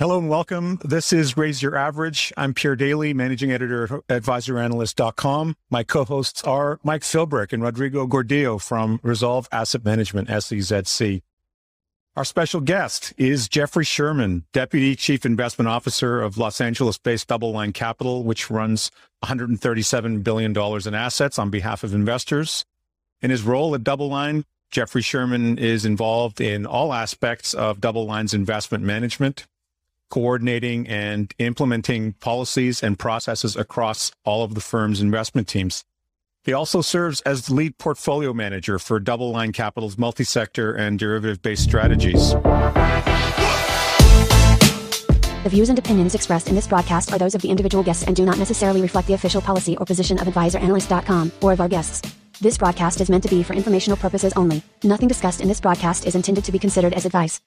Hello and welcome. This is Raise Your Average. I'm Pierre Daillie, managing editor at advisoranalyst.com. My co-hosts are Mike Philbrick and Rodrigo Gordillo from Resolve Asset Management, SEZC. Our special guest is Jeffrey Sherman, Deputy Chief Investment Officer of Los Angeles-based DoubleLine Capital, which runs $137 billion in assets on behalf of investors. In his role at DoubleLine, Jeffrey Sherman is involved in all aspects of DoubleLine's investment management, coordinating and implementing policies and processes across all of the firm's investment teams. He also serves as the lead portfolio manager for DoubleLine Capital's multi-sector and derivative-based strategies. The views and opinions expressed in this broadcast are those of the individual guests and do not necessarily reflect the official policy or position of AdvisorAnalyst.com or of our guests. This broadcast is meant to be for informational purposes only. Nothing discussed in this broadcast is intended to be considered as advice.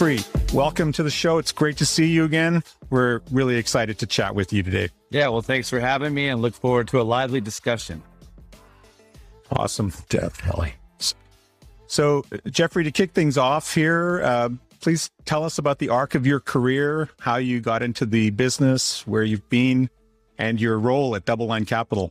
Jeffrey, welcome to the show. It's great to see you again. We're really excited to chat with you today. Yeah, well, thanks for having me and look forward to a lively discussion. Awesome. Definitely. So, Jeffrey, to kick things off here, uh, please tell us about the arc of your career, how you got into the business, where you've been, and your role at DoubleLine Capital.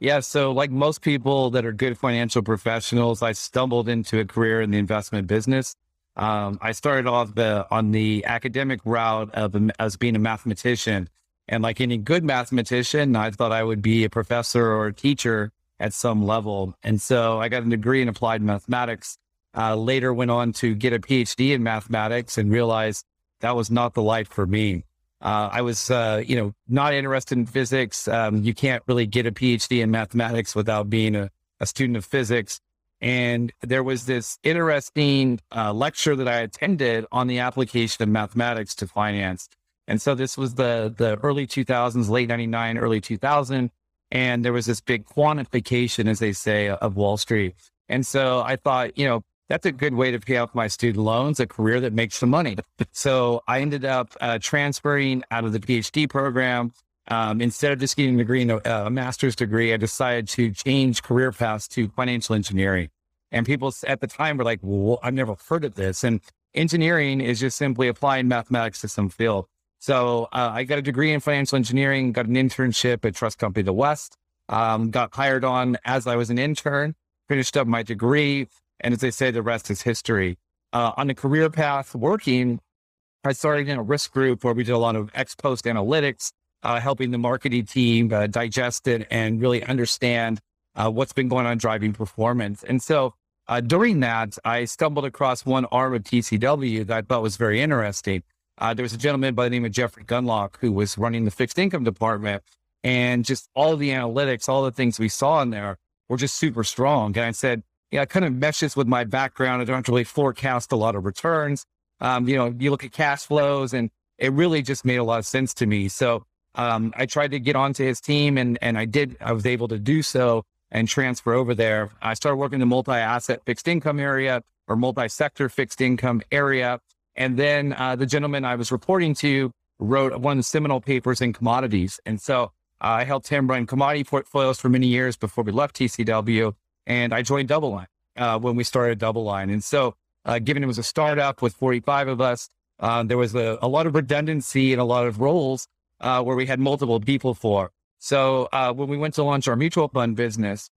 Yeah, so like most people that are good financial professionals, I stumbled into a career in the investment business. Um, I started off the, on the academic route of as being a mathematician. And like any good mathematician, I thought I would be a professor or a teacher at some level. And so I got a degree in applied mathematics. Uh, later went on to get a PhD in mathematics and realized that was not the life for me. Uh, I was, uh, you know, not interested in physics. Um, you can't really get a PhD in mathematics without being a, a student of physics. And there was this interesting uh, lecture that I attended on the application of mathematics to finance. And so this was the the early 2000s, late 99, early 2000. And there was this big quantification, as they say, of Wall Street. And so I thought, you know, that's a good way to pay off my student loans, a career that makes some money. So I ended up uh, transferring out of the PhD program. Um, instead of just getting a degree, a, a master's degree, I decided to change career paths to financial engineering. And people at the time were like, well, I've never heard of this. And engineering is just simply applying mathematics to some field. So uh, I got a degree in financial engineering, got an internship at Trust Company the West, um, got hired on as I was an intern, finished up my degree. And as they say, the rest is history. Uh, on the career path working, I started in a risk group where we did a lot of ex post analytics, uh, helping the marketing team uh, digest it and really understand uh, what's been going on driving performance. And so uh, during that, I stumbled across one arm of TCW that I thought was very interesting. Uh, there was a gentleman by the name of Jeffrey Gundlach who was running the fixed income department, and just all the analytics, all the things we saw in there were just super strong. And I said, yeah, it kind of meshes with my background. I don't really forecast a lot of returns. Um, you know, you look at cash flows, and it really just made a lot of sense to me. So um, I tried to get onto his team, and and I did. I was able to do so and transfer over there. I started working in the multi-asset fixed income area or multi-sector fixed income area. And then uh, the gentleman I was reporting to wrote one of the seminal papers in commodities. And so uh, I helped him run commodity portfolios for many years before we left TCW. And I joined DoubleLine uh, when we started DoubleLine. And so, uh, given it was a startup with 45 of us, uh, there was a, a, lot of redundancy and a lot of roles uh, where we had multiple people for. So uh, when we went to launch our mutual fund business,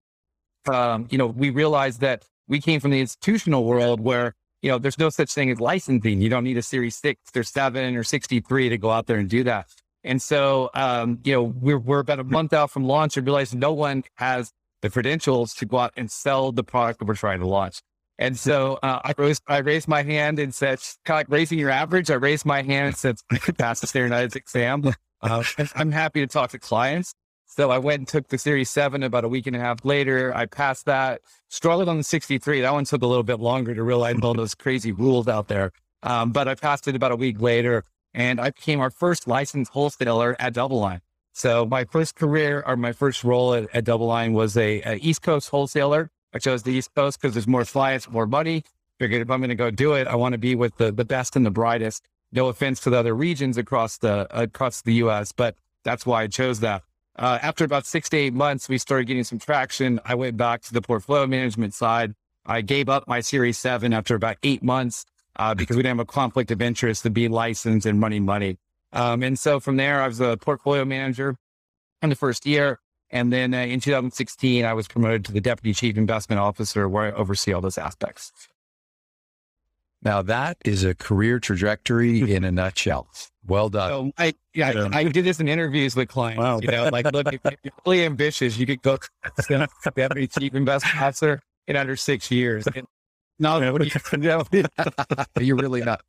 um, you know, we realized that we came from the institutional world where you know there's no such thing as licensing. You don't need a Series Six or Seven or 63 to go out there and do that. And so, um, you know, we're we're about a month out from launch and realized no one has the credentials to go out and sell the product that we're trying to launch. And so uh, I, raised, I raised my hand and said, kind of like raising your average. I raised my hand and said, pass the standardized exam. Uh, I'm happy to talk to clients. So I went and took the Series 7 about a week and a half later. I passed that, struggled on the 63. That one took a little bit longer to realize all those crazy rules out there. Um, but I passed it about a week later and I became our first licensed wholesaler at DoubleLine. So my first career or my first role at, at DoubleLine was a, a, East Coast wholesaler. I chose the East Coast because there's more clients, more money. Figured if I'm going to go do it, I want to be with the, the best and the brightest. No offense to the other regions across the across the U.S., but that's why I chose that. uh, after about six to eight months, we started getting some traction. I went back to the portfolio management side. I gave up my Series 7 after about eight months uh, because we didn't have a conflict of interest to be licensed and running money. Um, and so from there, I was a portfolio manager in the first year. And then uh, in 2016, I was promoted to the deputy chief investment officer where I oversee all those aspects. Now that is a career trajectory in a nutshell. Well done. So I, yeah, Yeah. I, I did this in interviews with clients. Wow. You know, like, look, if you're really ambitious, you could go to deputy chief investment officer in under six years. And no, you know, You're really not.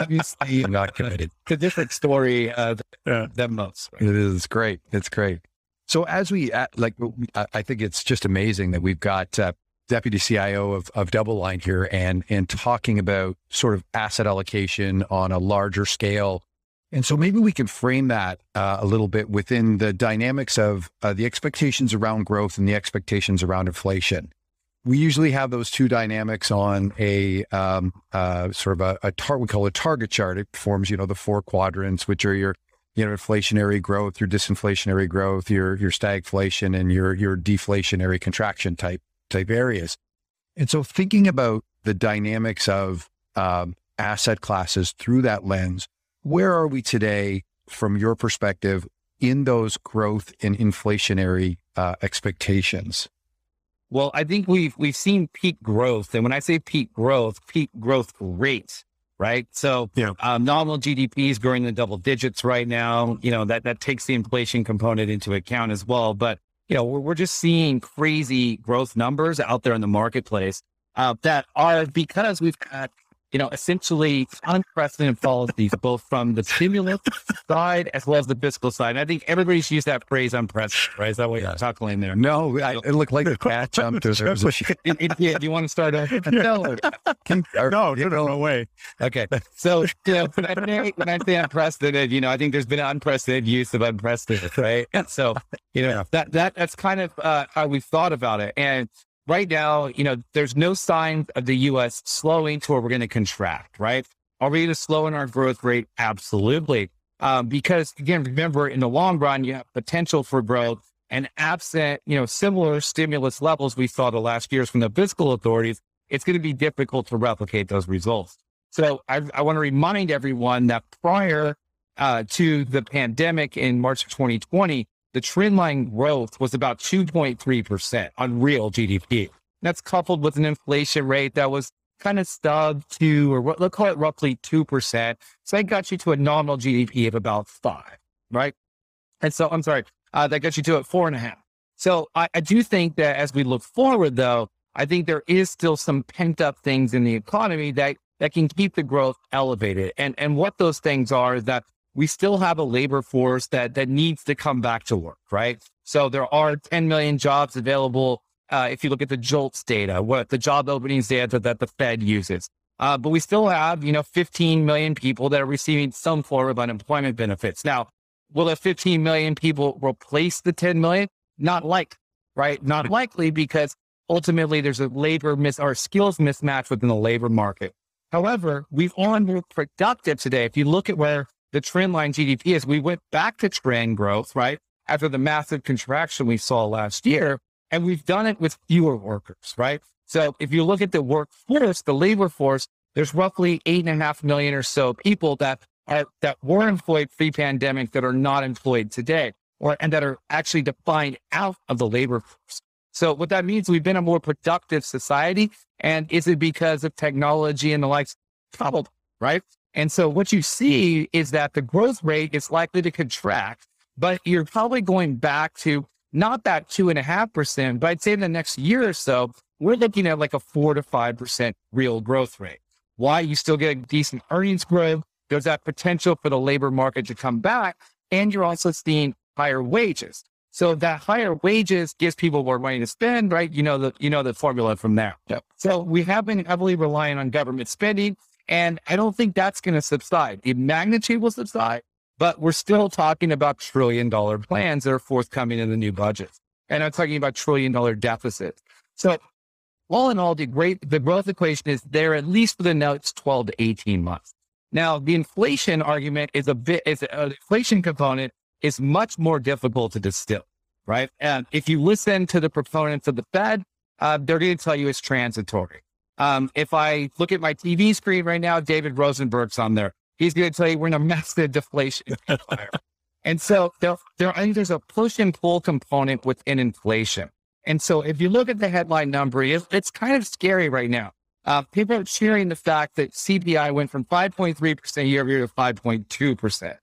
obviously, I'm not committed. it's a different story uh, Yeah. than most. right? It is great. It's great. So as we uh, like, I I think it's just amazing that we've got uh, deputy CIO of, of DoubleLine here and and talking about sort of asset allocation on a larger scale. And so maybe we can frame that uh, a little bit within the dynamics of uh, the expectations around growth and the expectations around inflation. We usually have those two dynamics on a um, uh, sort of a, a tar- we call a target chart. It forms, you know, the four quadrants, which are your you know, inflationary growth, your disinflationary growth, your your stagflation, and your your deflationary contraction type type areas. And so, thinking about the dynamics of um, asset classes through that lens, where are we today from your perspective in those growth and inflationary uh, expectations? Well, I think we've we've seen peak growth, and when I say peak growth, peak growth rates, right? So, Yeah. um, nominal GDP is growing in double digits right now. You know that that takes the inflation component into account as well. But you know, we're we're just seeing crazy growth numbers out there in the marketplace uh, that are because we've had you know essentially unprecedented policies both from the stimulus side as well as the fiscal side. And I think everybody's used that phrase unprecedented, right? Is that what Yeah. you're chuckling there? No, I, it looked like a cat jumped. There a- It- it- yeah, do you want to start off? No. or- No, no, no, no way. Okay. So, you know, when I, say, when I say unprecedented, you know, I think there's been unprecedented use of unprecedented, right? And so, you know, Yeah. that, that, that's kind of uh, how we thought about it. And right now, you know, there's no sign of the U.S. slowing to where we're going to contract, right? Are we going to slow in our growth rate? Absolutely. Um, because again, remember in the long run, you have potential for growth and absent, you know, similar stimulus levels we saw the last years from the fiscal authorities, it's going to be difficult to replicate those results. So I, I want to remind everyone that prior uh, to the pandemic in March of 2020, the trend line growth was about 2.3% on real GDP. That's coupled with an inflation rate that was kind of stubbed to, or what- let's call it roughly 2%. So that got you to a nominal GDP of about five, right? And so I'm sorry, uh, that got you to at four and a half. So I, I do think that as we look forward, though, I think there is still some pent up things in the economy that that can keep the growth elevated. And and what those things are is that we still have a labor force that that needs to come back to work, right? So there are 10 million jobs available. Uh, if you look at the JOLTS data, what the job openings data that the Fed uses, uh, but we still have you know 15 million people that are receiving some form of unemployment benefits. Now, will the 15 million people replace the 10 million? Not like, right? Not likely because ultimately there's a labor mis or skills mismatch within the labor market. However, we've all been productive today. If you look at where the trend line GDP is, we went back to trend growth, right? After the massive contraction we saw last year. And we've done it with fewer workers, right? So if you look at the workforce, the labor force, there's roughly eight and a half million or so people that are, that were employed pre-pandemic that are not employed today or, and that are actually defined out of the labor force. So what that means, we've been a more productive society. And is it because of technology and the likes? Probably, right? And so what you see is that the growth rate is likely to contract, but you're probably going back to not that two and a half percent, but I'd say in the next year or so, we're looking at like a four to five percent real growth rate. Why? You still get decent earnings growth. There's that potential for the labor market to come back, and you're also seeing higher wages. So that higher wages gives people more money to spend, right? You know the you know the formula from there. Yep. So we have been heavily relying on government spending, and I don't think that's going to subside. The magnitude will subside, but we're still talking about trillion dollar plans that are forthcoming in the new budget, and I'm talking about trillion dollar deficits. So all in all, the great the growth equation is there at least for the next 12 to 18 months. Now, the inflation argument is a bit is a, uh, the inflation component is much more difficult to distill, right? And if you listen to the proponents of the Fed, uh, they're going to tell you it's transitory. Um, if I look at my TV screen right now, David Rosenberg's on there. He's going to tell you we're in a massive deflation and so there, there, I think there's a push and pull component within inflation. And so if you look at the headline number, it's, it's kind of scary right now. Uh, people are cheering the fact that CPI went from 5.3% year over year to 5.2%.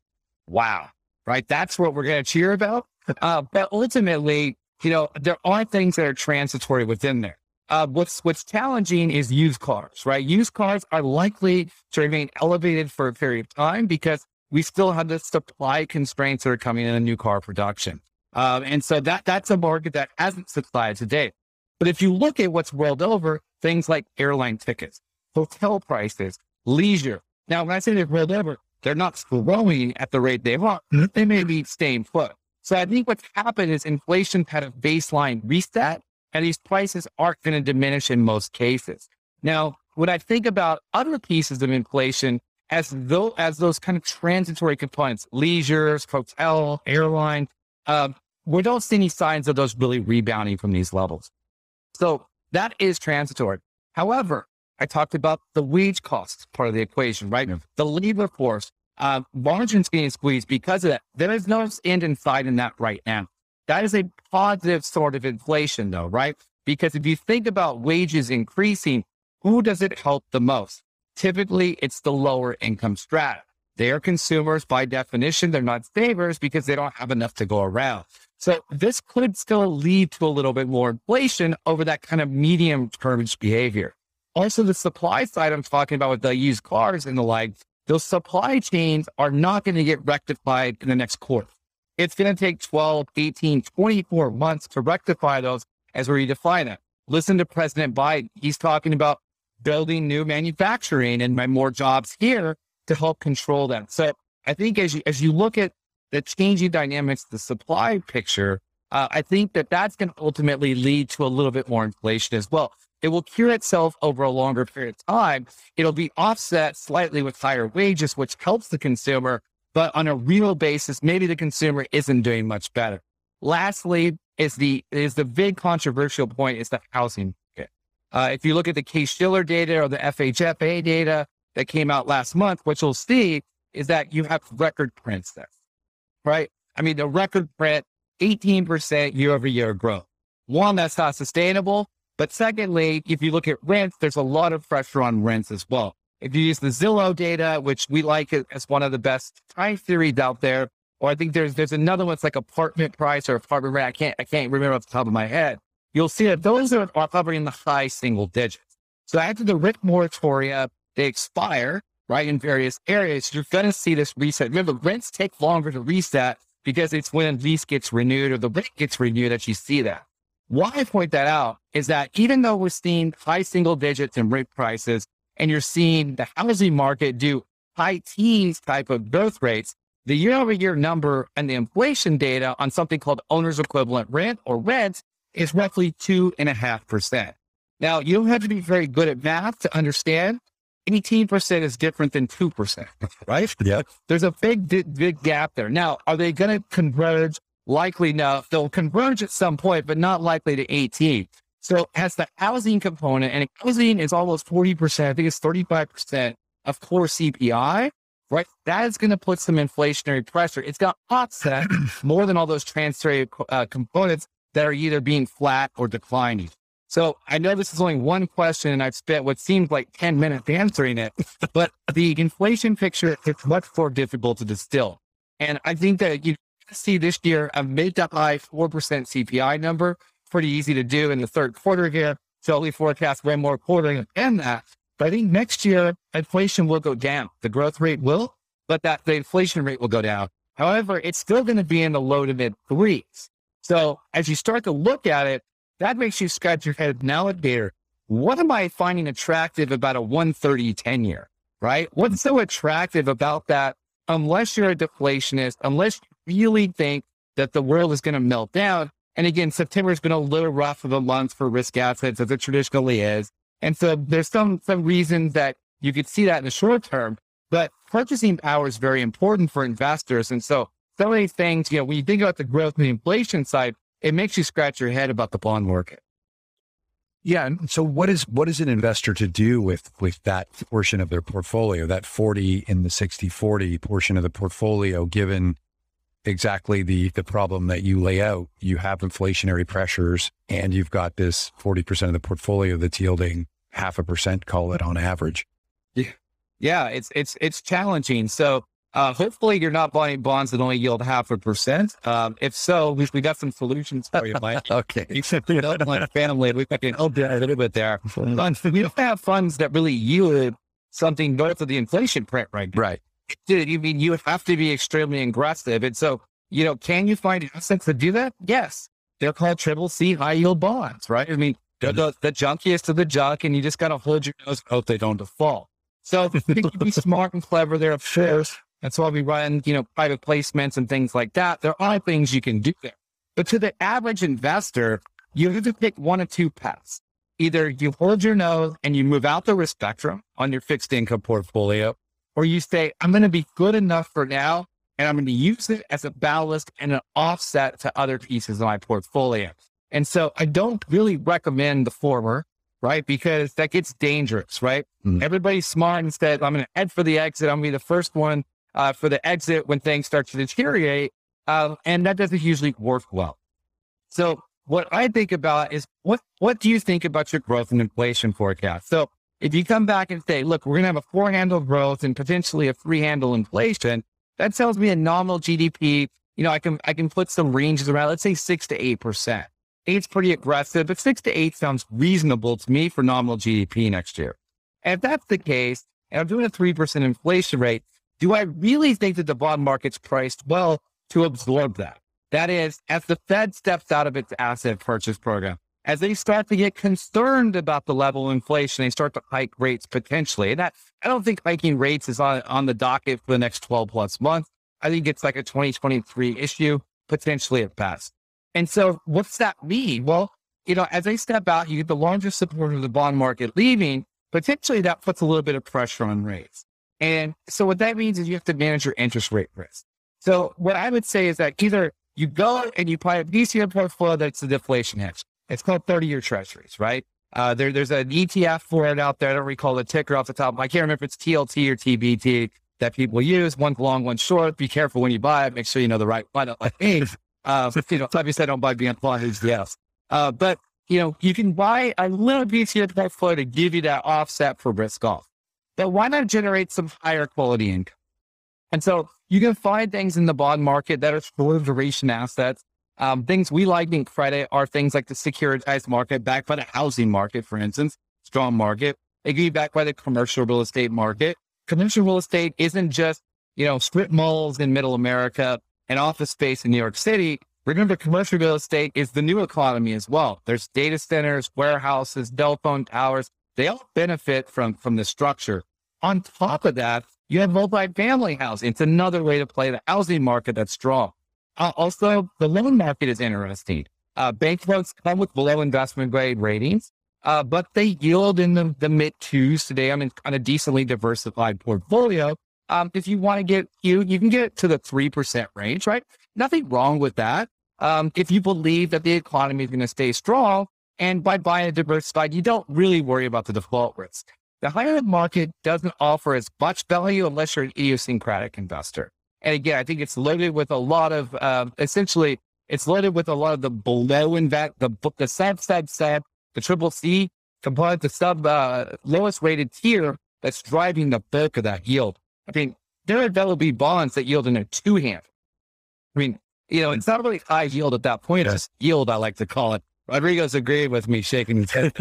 Wow. Right. That's what we're going to cheer about. Uh, but ultimately, you know, there are things that are transitory within there. Uh, what's what's challenging is used cars, right? Used cars are likely to remain elevated for a period of time because we still have the supply constraints that are coming in a new car production. Um, and so that that's a market that hasn't supplied to date. But if you look at what's rolled over, things like airline tickets, hotel prices, leisure. Now, when I say they're rolled over, they're not growing at the rate they want. Mm-hmm. They may be staying put. So I think what's happened is inflation had a baseline reset and these prices aren't going to diminish in most cases. Now, when I think about other pieces of inflation, as though as those kind of transitory components, leisure, hotel, airline, um, we don't see any signs of those really rebounding from these levels. So that is transitory. However, I talked about the wage costs part of the equation, right? Yeah. The labor force, uh, margins getting squeezed because of that. There is no end in sight in that right now. That is a positive sort of inflation, though, right? Because if you think about wages increasing, who does it help the most? Typically, it's the lower income strata. They are consumers by definition. They're not savers because they don't have enough to go around. So this could still lead to a little bit more inflation over that kind of medium term behavior. Also, the supply side I'm talking about with the used cars and the like, those supply chains are not going to get rectified in the next quarter. It's going to take 12, 18, 24 months to rectify those as we redefine it. Listen to President Biden. He's talking about building new manufacturing and more jobs here to help control that. So I think as you, as you look at the changing dynamics, the supply picture, uh, I think that that's going to ultimately lead to a little bit more inflation as well. It will cure itself over a longer period of time. It'll be offset slightly with higher wages, which helps the consumer. But on a real basis, maybe the consumer isn't doing much better. Lastly, is the is the big controversial point is the housing market. Uh, if you look at the Case-Shiller data or the FHFA data that came out last month, what you'll see is that you have record prints there, right? I mean, the record print, 18% year over year growth. One, that's not sustainable. But secondly, if you look at rents, there's a lot of pressure on rents as well. If you use the Zillow data, which we like as one of the best time series out there, or I think there's there's another one that's like apartment price or apartment rent. I can't I can't remember off the top of my head. You'll see that those are, are hovering in the high single digits. So after the rent moratoria, they expire, right, in various areas, you're going to see this reset. Remember, rents take longer to reset because it's when lease gets renewed or the rent gets renewed that you see that. Why I point that out is that even though we're seeing high single digits in rent prices, and you're seeing the housing market do high teens type of growth rates, the year over year number and the inflation data on something called owner's equivalent rent or rent is roughly two and a half percent. Now, you don't have to be very good at math to understand 18% is different than 2%, right? Yeah. There's a big, big gap there. Now, are they going to converge? Likely no. They'll converge at some point, but not likely to 18. So has the housing component, and housing is almost 40%, I think it's 35% of core CPI, right? That is going to put some inflationary pressure. It's going to offset more than all those transitory uh, components that are either being flat or declining. So I know this is only one question and I've spent what seems like 10 minutes answering it, but the inflation picture is much more difficult to distill. And I think that you see this year a mid to high 4% CPI number pretty easy to do in the third quarter here. So we forecast way more quartering than that. But I think next year inflation will go down. The growth rate will, but that the inflation rate will go down. However, it's still going to be in the low to mid threes. So as you start to look at it, that makes you scratch your head now, Gator. What am I finding attractive about a 130 10 year, right? What's so attractive about that? Unless you're a deflationist, unless you really think that the world is going to melt down, and again, September has been a little rough for the month for risk assets as it traditionally is. And so there's some, some reasons that you could see that in the short term, but purchasing power is very important for investors. And so some of these things, you know, when you think about the growth and the inflation side, it makes you scratch your head about the bond market. Yeah. And so what is what is an investor to do with with that portion of their portfolio, that 40 in the 60 40 portion of the portfolio, given exactly the the problem that you lay out? You have inflationary pressures and you've got this 40% of the portfolio that's yielding half a percent, call it on average. Yeah. Yeah, it's it's it's challenging. So uh, hopefully, you're not buying bonds that only yield half a percent. Um, if so, we, we got some solutions for you, Mike. okay. Except we don't like family. We can help you a little bit there. Funds, we don't have funds that really yield something north of the inflation print right now. Right. Dude, you mean you have to be extremely aggressive. And so, you know, can you find assets that do that? Yes. They're called triple C high yield bonds, right? I mean, they're mm-hmm. the, the junkiest of the junk, and you just got to hold your nose and hope they don't default. So you think you be smart and clever there, of course, that's why we run, you know, private placements and things like that. There are things you can do there. But to the average investor, you have to pick one of two paths. Either you hold your nose and you move out the risk spectrum on your fixed income portfolio, or you say, I'm going to be good enough for now and I'm going to use it as a ballast and an offset to other pieces of my portfolio. And so I don't really recommend the former, right? Because that gets dangerous, right? Mm. Everybody's smart and said, I'm going to head for the exit. I'm going to be the first one uh, for the exit when things start to deteriorate. Uh, and that doesn't usually work well. So what I think about is what, what do you think about your growth and inflation forecast? So if you come back and say, look, we're going to have a four handle growth and potentially a three handle inflation, that tells me a nominal GDP. You know, I can, I can put some ranges around, let's say six to 8%. Eight's pretty aggressive, but six to eight sounds reasonable to me for nominal GDP next year. And if that's the case, and I'm doing a 3% inflation rate, do I really think that the bond market's priced well to absorb that? That is, as the Fed steps out of its asset purchase program, as they start to get concerned about the level of inflation, they start to hike rates potentially. And that, I don't think hiking rates is on, on the docket for the next 12 plus months. I think it's like a 2023 issue, potentially at best. And so what's that mean? Well, you know, as they step out, you get the largest supporter of the bond market leaving, potentially that puts a little bit of pressure on rates. And so what that means is you have to manage your interest rate risk. So what I would say is that either you go and you buy a DCM portfolio that's a deflation hedge. It's called 30 year treasuries, right? Uh, there, there's an ETF for it out there. I don't recall the ticker off the top. I can't remember if it's TLT or TBT that people use. One's long, one's short. Be careful when you buy it. Make sure you know the right one. Like, hey, uh, you know, obviously I don't buy beyond plans. Yes. Uh, but you know, you can buy a little DCM portfolio to give you that offset for risk off but why not generate some higher quality income? And so you can find things in the bond market that are short duration assets. Um, things we like in credit are things like the securitized market, backed by the housing market, for instance, strong market. It can be backed by the commercial real estate market. Commercial real estate isn't just, you know, strip malls in middle America and office space in New York City. Remember, commercial real estate is the new economy as well. There's data centers, warehouses, telephone towers, they all benefit from, from the structure. On top of that, you have multi-family housing. It's another way to play the housing market that's strong. Uh, also, the loan market is interesting. Uh, bank loans come with below investment grade ratings, uh, but they yield in the, the mid twos today. I'm in on a decently diversified portfolio. Um, if you want to get you, you can get to the 3% range, right? Nothing wrong with that. Um, if you believe that the economy is going to stay strong, and by buying a diversified, you don't really worry about the default risk. The higher end market doesn't offer as much value unless you're an idiosyncratic investor. And again, I think it's loaded with a lot of, uh, essentially, it's loaded with a lot of the below invest, the, the sub, sub, sub, the triple C component, the sub, uh, lowest rated tier that's driving the bulk of that yield. I mean, there are be bonds that yield in a two hand. I mean, you know, it's not really high yield at that point. It's yield, I like to call it. Rodrigo's agreeing with me, shaking his head.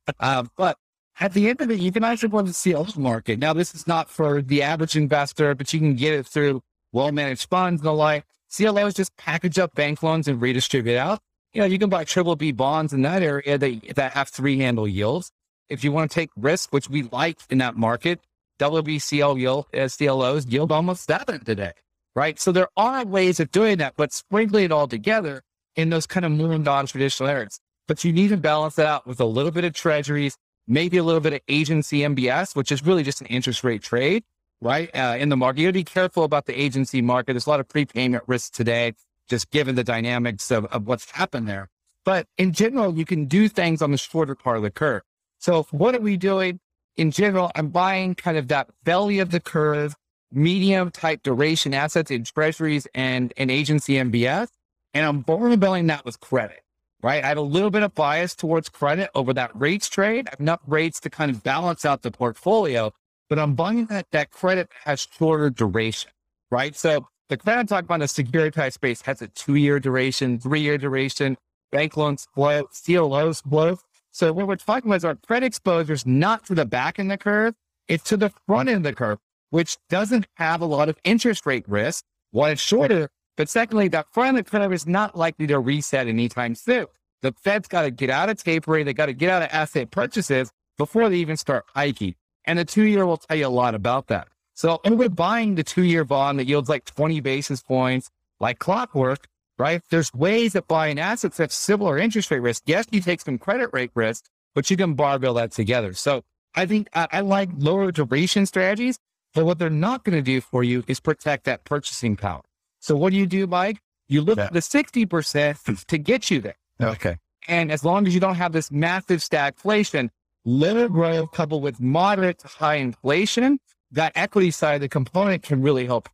um, but at the end of it, you can actually go to the CLO market. Now, this is not for the average investor, but you can get it through well-managed funds and the like. CLOs just package up bank loans and redistribute out. You know, you can buy triple B bonds in that area that, that have three handle yields. If you want to take risk, which we like in that market, WBCL yield, uh, CLOs yield almost seven today, right? So there are ways of doing that, but sprinkling it all together in those kind of more non-traditional areas. But you need to balance that out with a little bit of treasuries, maybe a little bit of agency MBS, which is really just an interest rate trade, right? Uh, in the market, you got to be careful about the agency market. There's a lot of prepayment risk today. just given the dynamics of, of what's happened there. But in general, you can do things on the shorter part of the curve. So what are we doing? In general, I'm buying kind of that belly of the curve, medium type duration assets in treasuries and, and agency MBS. And I'm borrowing that with credit, right? I have a little bit of bias towards credit over that rates trade. I have enough rates to kind of balance out the portfolio, but I'm buying that, that credit has shorter duration, right? So the credit I'm talking about, the securitized space has a two year duration, three year duration, bank loans flow, CLOs flow. So what we're talking about is our credit exposure is not to the back end of the curve, it's to the front end of the curve, which doesn't have a lot of interest rate risk. One, it's shorter, but secondly, that the curve is not likely to reset anytime soon. The Fed's got to get out of tapering, they got to get out of asset purchases before they even start hiking. And the two year will tell you a lot about that. So and we're buying the two year bond that yields like 20 basis points, like clockwork, right? There's ways of buying assets that have similar interest rate risk. Yes, you take some credit rate risk, but you can barbell that together. So I think I, I like lower duration strategies, but what they're not going to do for you is protect that purchasing power. So what do you do, Mike? You look yeah. at the 60% to get you there. Okay. And as long as you don't have this massive stagflation, little growth coupled with moderate to high inflation, that equity side of the component can really help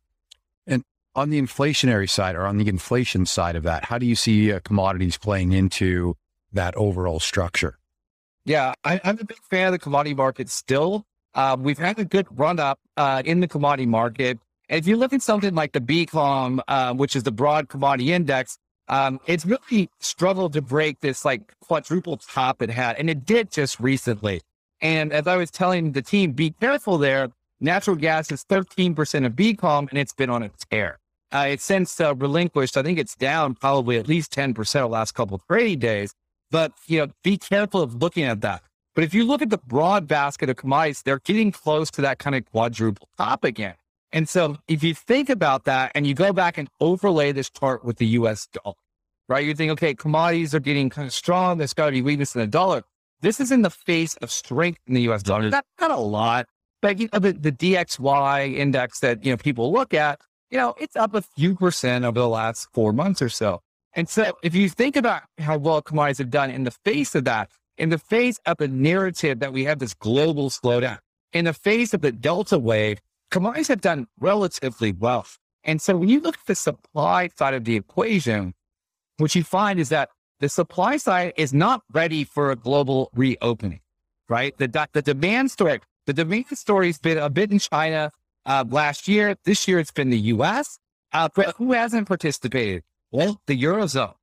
And on the inflationary side or on the inflation side of that, how do you see uh, commodities playing into that overall structure? Yeah, I, am a big fan of the commodity market still. Uh, we've had a good run up uh, in the commodity market. If you look at something like the BCOM, uh, which is the broad commodity index, um, it's really struggled to break this like quadruple top it had. And it did just recently. And as I was telling the team, be careful there. Natural gas is 13% of BCOM and it's been on a tear. Uh, it's since uh, relinquished. I think it's down probably at least 10% the last couple of trading days. But, you know, be careful of looking at that. But if you look at the broad basket of commodities, they're getting close to that kind of quadruple top again. And so if you think about that and you go back and overlay this chart with the US dollar, right? You think, okay, commodities are getting kind of strong. There's got to be weakness in the dollar. This is in the face of strength in the US dollar. Not, not a lot, but you know, the, the DXY index that, you know, people look at, you know, it's up a few percent over the last four months or so. And so if you think about how well commodities have done in the face of that, in the face of the narrative that we have this global slowdown, in the face of the Delta wave, commodities have done relatively well. And so when you look at the supply side of the equation, what you find is that the supply side is not ready for a global reopening, right? The, the demand story, the demand story has been a bit in China, uh, last year. This year, it's been the US. Uh, but who hasn't participated? Well, the Eurozone,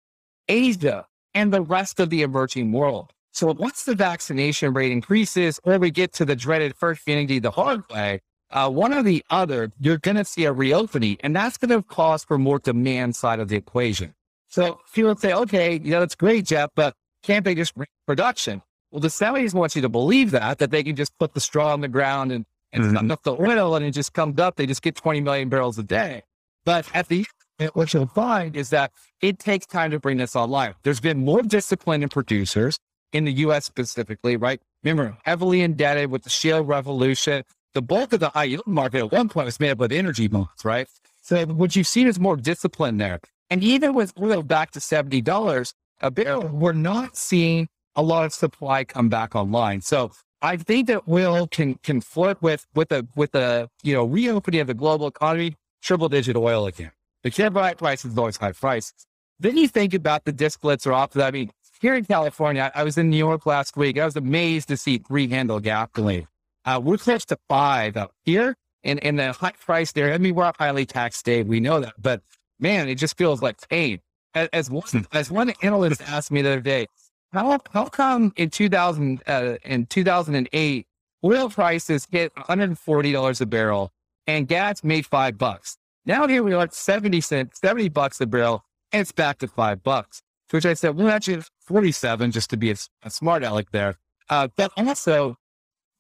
Asia, and the rest of the emerging world. So once the vaccination rate increases, or we get to the dreaded first immunity the hard way, uh, one or the other, you're going to see a reopening, and that's going to cause for more demand side of the equation. So people say, okay, you know, that's great, Jeff, but can't they just bring production? Well, the semis want you to believe that, that they can just put the straw on the ground and and mm-hmm. the oil and it just comes up. They just get 20 million barrels a day. But at the end, what you'll find is that it takes time to bring this online. There's been more discipline in producers in the US specifically, right? Remember, heavily indebted with the shale revolution. The bulk of the high yield market at one point was made up of energy bonds, right? So what you've seen is more discipline there. And even with oil back to $70 a barrel, we're not seeing a lot of supply come back online. So I think that will can can flirt with with a with a you know reopening of the global economy, triple digit oil again. The Chevrolet price is always high prices. Then you think about the distillates are off. I mean, here in California, I was in New York last week. I was amazed to see three handle gasoline. Uh, we're close to five up here and, in the high price there. I mean, we're a highly taxed state. We know that, but man, it just feels like pain. As, as one, as one analyst asked me the other day, how how come in 2000 uh, in 2008 oil prices hit 140 dollars a barrel and gas made five bucks? Now here we are at 70 cents, 70 bucks a barrel, and it's back to five bucks. Which I said, well, actually, 47 just to be a, a smart aleck there. Uh, but also,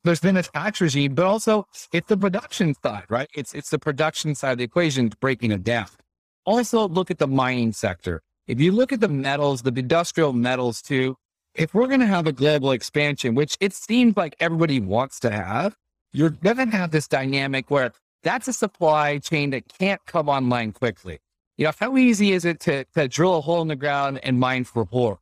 there's been a tax regime, but also it's the production side, right? It's it's the production side of the equation breaking it down. Also, look at the mining sector. If you look at the metals, the industrial metals too, if we're going to have a global expansion, which it seems like everybody wants to have, you're going to have this dynamic where that's a supply chain that can't come online quickly. You know, how easy is it to, to drill a hole in the ground and mine for ore?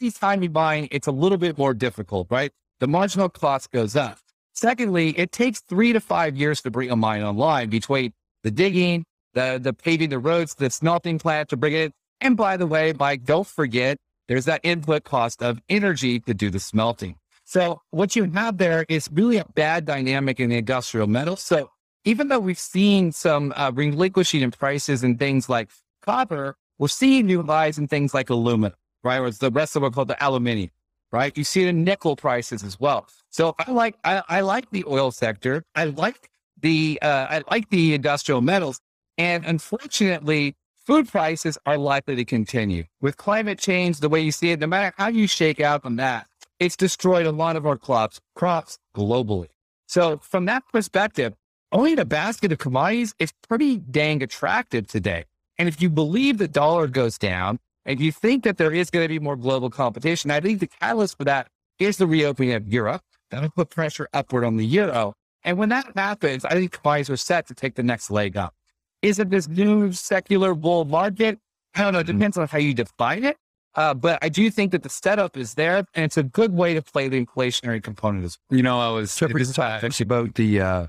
Every time you mine, it's a little bit more difficult, right? The marginal cost goes up. Secondly, it takes three to five years to bring a mine online between the digging, the, the paving the roads, the smelting plant to bring it. And by the way, Mike, don't forget, there's that input cost of energy to do the smelting. So what you have there is really a bad dynamic in the industrial metals. So even though we've seen some uh, relinquishing in prices and things like copper, we're seeing new highs in things like aluminum, right? Or the rest of what called the aluminium, right? You see the nickel prices as well. So I like I, I like the oil sector. I like the uh, I like the industrial metals, and unfortunately, food prices are likely to continue with climate change. The way you see it, no matter how you shake out on that, it's destroyed a lot of our crops, crops globally. So from that perspective, owning a basket of commodities is pretty dang attractive today. And if you believe the dollar goes down and you think that there is going to be more global competition, I think the catalyst for that is the reopening of Europe. That'll put pressure upward on the euro. And when that happens, I think commodities are set to take the next leg up. Is it this new secular bull market? I don't know. It mm-hmm. depends on how you define it. Uh, but I do think that the setup is there, and it's a good way to play the inflationary component as well. You know, I was so this is actually about the. Uh,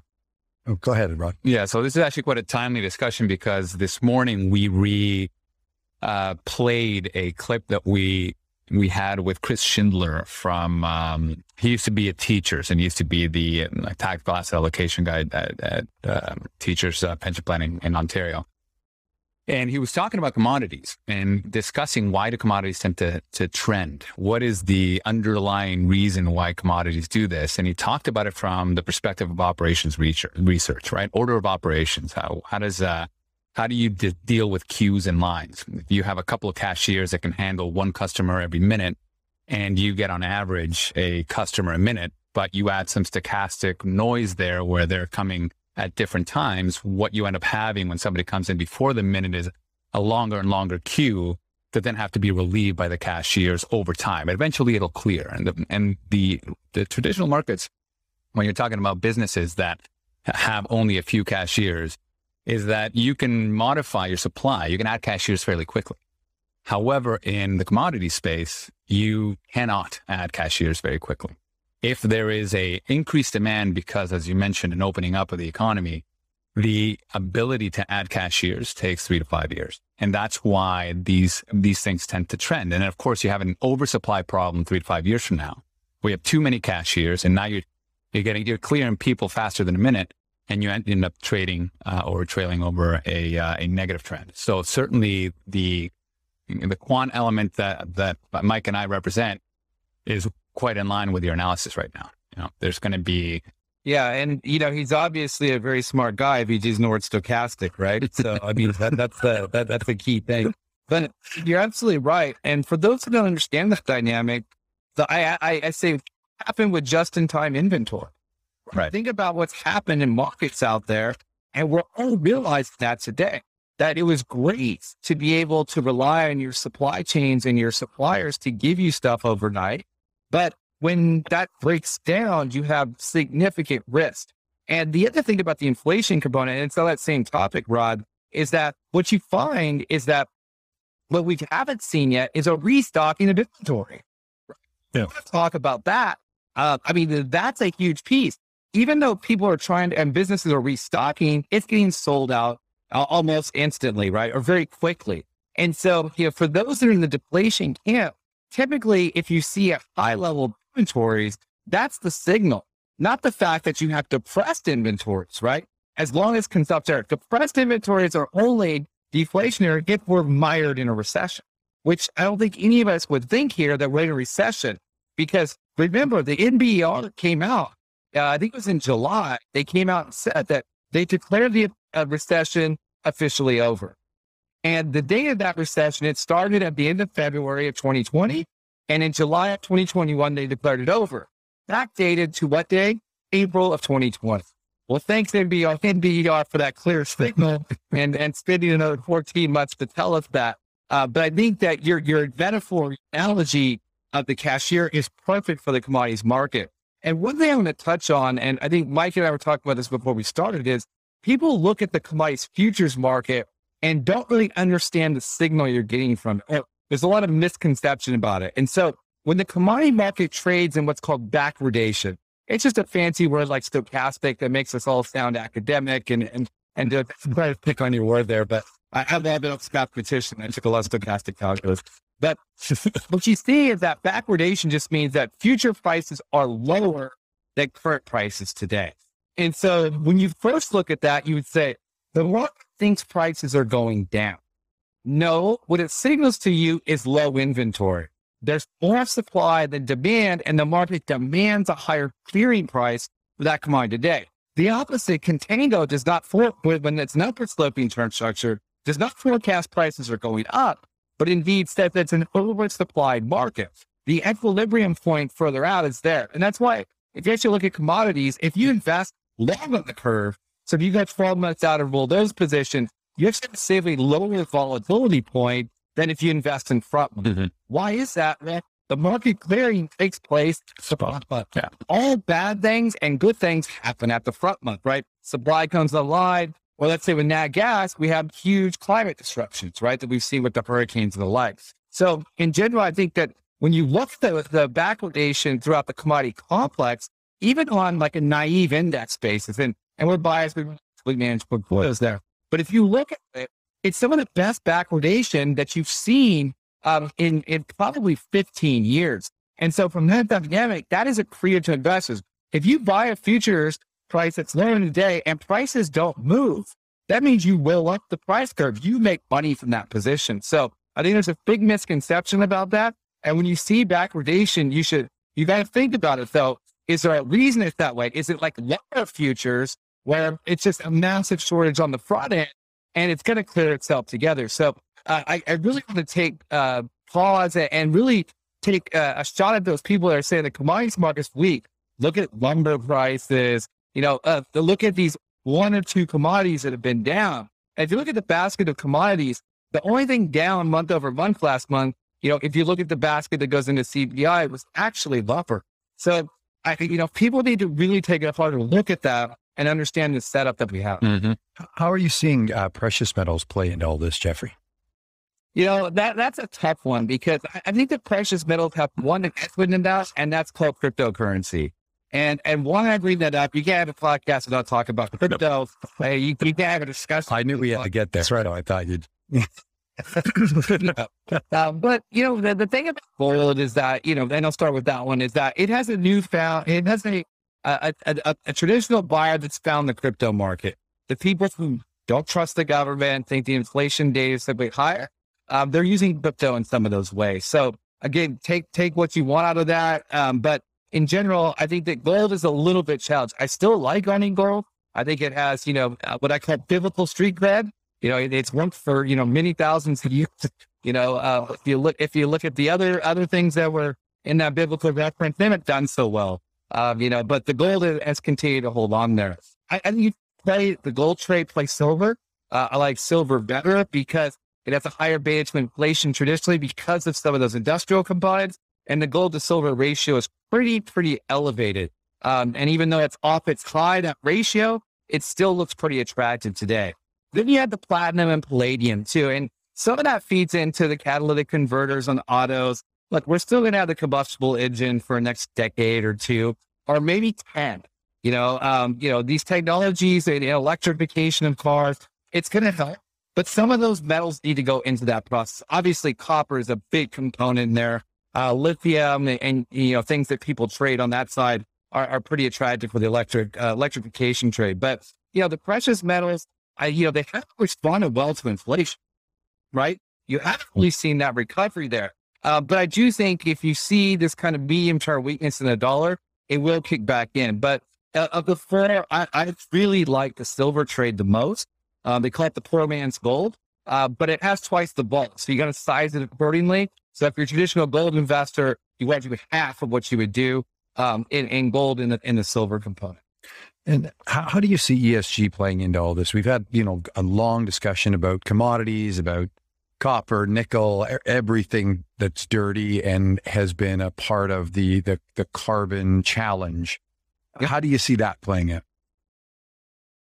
oh, go ahead, Rod. Yeah, so this is actually quite a timely discussion because this morning we re uh, played a clip that we we had with Chris Schindler from. Um, he used to be at Teachers and used to be the uh, tactical asset allocation guy at, at uh, Teachers uh, Pension Planning in Ontario. And he was talking about commodities and discussing why do commodities tend to, to trend? What is the underlying reason why commodities do this? And he talked about it from the perspective of operations research, right? Order of operations. How, how does, uh, how do you de- deal with queues and lines? If you have a couple of cashiers that can handle one customer every minute and you get on average a customer a minute, but you add some stochastic noise there where they're coming at different times, what you end up having when somebody comes in before the minute is a longer and longer queue that then have to be relieved by the cashiers over time. Eventually it'll clear. And the, and the, the traditional markets, when you're talking about businesses that have only a few cashiers, is that you can modify your supply. You can add cashiers fairly quickly. However, in the commodity space, you cannot add cashiers very quickly if there is a increased demand because, as you mentioned, an opening up of the economy, the ability to add cashiers takes three to five years. And that's why these, these things tend to trend. And of course, you have an oversupply problem three to five years from now. We have too many cashiers and now you're, you're getting, you're clearing people faster than a minute and you end up trading uh, or trailing over a, uh, a negative trend. So certainly the, the quant element that, that Mike and I represent is quite in line with your analysis right now. You know, there's going to be. Yeah. And, you know, he's obviously a very smart guy if he's using the word stochastic, right? So, I mean, that, that's the, that, that's the key thing. But you're absolutely right. And for those who don't understand this dynamic, the, I, I, I say happen with just in time inventory. Right. Think about what's happened in markets out there. And we're all realizing that today, that it was great to be able to rely on your supply chains and your suppliers to give you stuff overnight but when that breaks down, you have significant risk. And the other thing about the inflation component, and it's on that same topic, Rod, is that what you find is that what we haven't seen yet is a restocking of inventory. Yeah. Talk about that. Uh, I mean, that's a huge piece. Even though people are trying to, and businesses are restocking, it's getting sold out uh, almost instantly, right? Or very quickly. And so, you know, for those that are in the deflation camp, typically, if you see a high level inventories, that's the signal, not the fact that you have depressed inventories, right? As long as consumption are depressed inventories are only deflationary if we're mired in a recession, which I don't think any of us would think here that we're in a recession because remember the NBER came out, uh, I think it was in July, they came out and said that they declared the uh, recession officially over. And the date of that recession, it started at the end of February of 2020. And in July of 2021, they declared it over. Backdated to what day? April of 2020. Well, thanks NBER, NBER for that clear signal and, and spending another 14 months to tell us that. Uh, but I think that your, your metaphor analogy of the cashier is perfect for the commodities market. And one thing I'm going to touch on, and I think Mike and I were talking about this before we started, is people look at the commodities futures market and don't really understand the signal you're getting from it. There's a lot of misconception about it. And so when the commodity market trades in what's called backwardation, it's just a fancy word like stochastic that makes us all sound academic and, and, and try to pick on your word there. But I have a bit of mathematician. I took a lot of stochastic calculus. But what you see is that backwardation just means that future prices are lower than current prices today. And so when you first look at that, you would say, the market thinks prices are going down. No, what it signals to you is low inventory. There's more supply than demand, and the market demands a higher clearing price for that commodity today. The opposite, contango does not, for, when it's an upward sloping term structure, does not forecast prices are going up, but indeed says it's an oversupplied market. The equilibrium point further out is there. And that's why if you actually look at commodities, if you invest long on the curve, so if you got 12 months out of roll those positions, you have to save a lower volatility point than if you invest in front. Mm-hmm. Why is that? Man? The market clearing takes place. Yeah. All bad things and good things happen at the front month, right? Supply comes online. Or let's say with nat gas, we have huge climate disruptions, right? That we've seen with the hurricanes and the likes. So in general, I think that when you look at the, the backwardation throughout the commodity complex, even on like a naive index basis, and, and we're biased, we manage portfolios there. But if you look at it, it's some of the best backwardation that you've seen um, in, in probably 15 years. And so from that dynamic, that is accretive to investors. If you buy a futures price that's lower day, and prices don't move, that means you will up the price curve. You make money from that position. So I think there's a big misconception about that. And when you see backwardation, you should, you got to think about it though. Is there a reason it's that way? Is it like lower futures where it's just a massive shortage on the front end and it's going to clear itself together? So uh, I, I, really want to take uh, pause and really take uh, a shot at those people that are saying the commodities market's weak. Look at lumber prices, you know, uh, look at these one or two commodities that have been down. And if you look at the basket of commodities, the only thing down month over month last month, you know, if you look at the basket that goes into CPI, was actually lumber. So I think, you know, people need to really take a harder look at that and understand the setup that we have. Mm-hmm. How are you seeing uh, precious metals play into all this, Jeffrey? You know, that that's a tough one because I, think the precious metals have one equity in that, and that's called cryptocurrency. And and why I bring that up, you can't have a podcast without talking about crypto. Hey, you, you can't have a discussion. I knew we had to get there. That's right. I thought you'd. uh, but you know the, the thing about gold is that you know, and I'll start with that one is that it has a newfound, it has a a, a, a traditional buyer that's found the crypto market. The people who don't trust the government, think the inflation data is simply higher, um, they're using crypto in some of those ways. So again, take take what you want out of that. Um, but in general, I think that gold is a little bit challenged. I still like owning gold. I think it has, you know, uh, what I call biblical street cred. You know, it, it's worked for you know many thousands of years. You know, uh, if you look if you look at the other other things that were in that biblical reference, they haven't done so well. Um, you know, but the gold has continued to hold on there. I, I think you play the gold trade, play silver. Uh, I like silver better because it has a higher beta to inflation traditionally because of some of those industrial components. And the gold to silver ratio is pretty, pretty elevated. Um, and even though it's off its high, that ratio, it still looks pretty attractive today. Then you have the platinum and palladium too. And some of that feeds into the catalytic converters on autos. Look, we're still going to have the combustible engine for the next decade or two, or maybe 10. You know, um, you know, these technologies and electrification of cars, it's going to help. But some of those metals need to go into that process. Obviously, copper is a big component there. Uh, lithium and, and, you know things that people trade on that side are, are pretty attractive for the electric uh, electrification trade. But you know the precious metals, I, you know they haven't responded well to inflation, right? You haven't really seen that recovery there. Uh, but I do think if you see this kind of medium term weakness in the dollar, it will kick back in. But uh, of the four, I, I really like the silver trade the most. Um, they call it the poor man's gold, uh, but it has twice the bulk. So you got to size it accordingly. So if you're a traditional gold investor, you want to do half of what you would do um, in, in gold in the, in the silver component. And how, how do you see ESG playing into all this? We've had, you know, a long discussion about commodities, about copper, nickel, everything that's dirty and has been a part of the the, the carbon challenge. How do you see that playing out?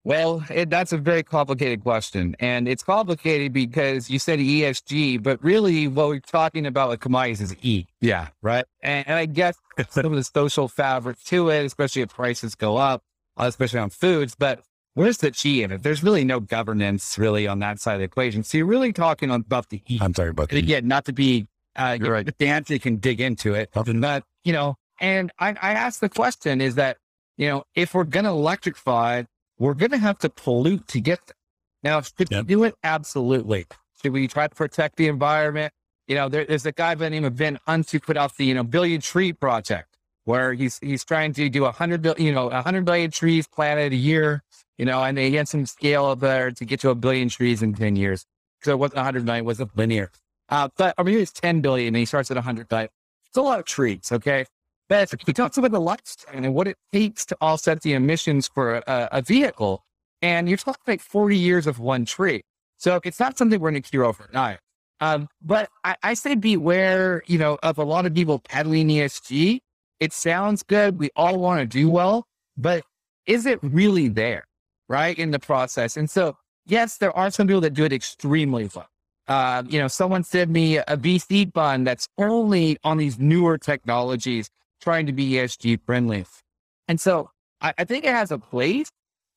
Well, it, that's a very complicated question. And it's complicated because you said ESG, but really what we're talking about with commodities is E. Yeah. Right. And, and I guess some of the social fabric to it, especially if prices go up, especially on foods. But where's the G in it? There's really no governance really on that side of the equation. So you're really talking about the E. I'm sorry about that. Again, not to be uh, You're right. pedantic can dig into it. But, you know, and I, I asked the question is that, you know, if we're going to electrify, we're going to have to pollute to get there. Now, should yep. we do it? Absolutely. Should we try to protect the environment? You know, there, there's a guy by the name of Ben Hunt who put out the, you know, billion tree project where he's, he's trying to do a hundred billion, you know, a hundred billion trees planted a year, you know, and they get some scale up there to get to a billion trees in 10 years. So it wasn't a hundred million, it wasn't linear. Uh, but I mean, it's 10 billion and he starts at a hundred billion. It's a lot of trees. Okay. But we talked about the lifespan and what it takes to offset the emissions for a, a vehicle. And you're talking like 40 years of one tree. So it's not something we're going to cure overnight. Um, but I, I say beware, you know, of a lot of people peddling ESG. It sounds good. We all want to do well, but is it really there? Right in the process. And so, yes, there are some people that do it extremely well. Uh, you know, someone sent me a VC fund that's only on these newer technologies trying to be ESG friendly. And so I, I think it has a place,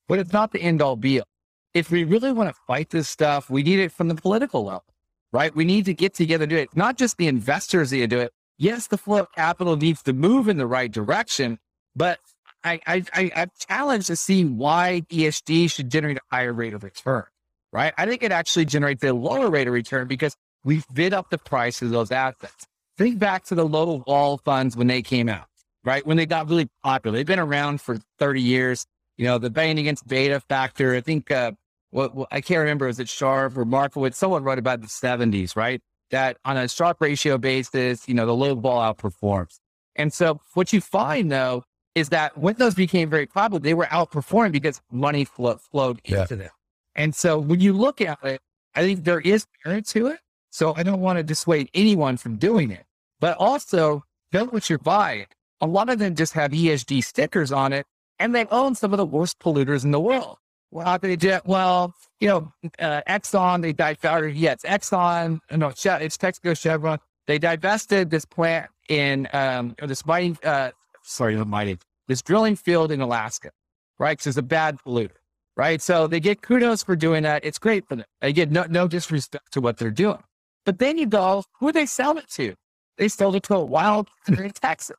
but it's not the end all be all. If we really want to fight this stuff, we need it from the political level, right? We need to get together to do it. Not just the investors that do it. Yes, the flow of capital needs to move in the right direction, but I, I, I, I'm challenged to see why ESG should generate a higher rate of return, right? I think it actually generates a lower rate of return because we've bid up the price of those assets. Think back to the low vol funds when they came out, right? When they got really popular. They've been around for 30 years. You know, the Bain against beta factor. I think, uh, what, what, I can't remember, is it Sharpe or Markowitz? Someone wrote about the 70s, right? That on a Sharpe ratio basis, you know, the low vol outperforms. And so what you find though is that when those became very popular, they were outperforming because money flow, flowed yeah. into them. And so when you look at it, I think there is merit to it. So I don't want to dissuade anyone from doing it but also know what you're buying. A lot of them just have ESG stickers on it and they own some of the worst polluters in the world. Well, they did, well, you know, uh, Exxon, they divested, yeah, it's Exxon, no, it's Texaco Chevron. They divested this plant in, um, this mining, uh, sorry, the mining, this drilling field in Alaska, right? Because it's a bad polluter, right? So they get kudos for doing that. It's great for them. Again, no, no disrespect to what they're doing. But then you go, who they sell it to? They sold it to a wild in Texas,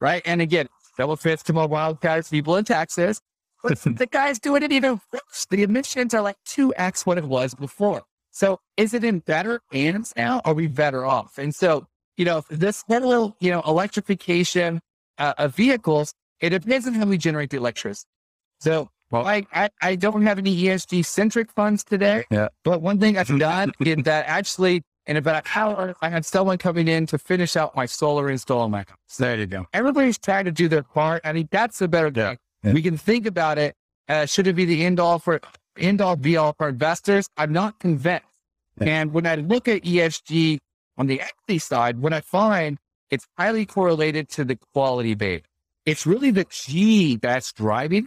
right? And again, double fits to more wild wildcats people in Texas. But the guys doing it even worse. The emissions are like 2x what it was before. So is it in better hands now? Are we better off? And so, you know, this whole, you know, electrification uh, of vehicles, it depends on how we generate the electricity. So well, I, I, I don't have any ESG centric funds today. Yeah. But one thing I've done is that actually in about an hour, I had someone coming in to finish out my solar install on my house. There you go. Everybody's trying to do their part. I think that's the better thing. Yeah. We can think about it. Uh, should it be the end all for end all be all for investors? I'm not convinced. Yeah. And when I look at ESG on the equity side, what I find it's highly correlated to the quality beta. It's really the G that's driving.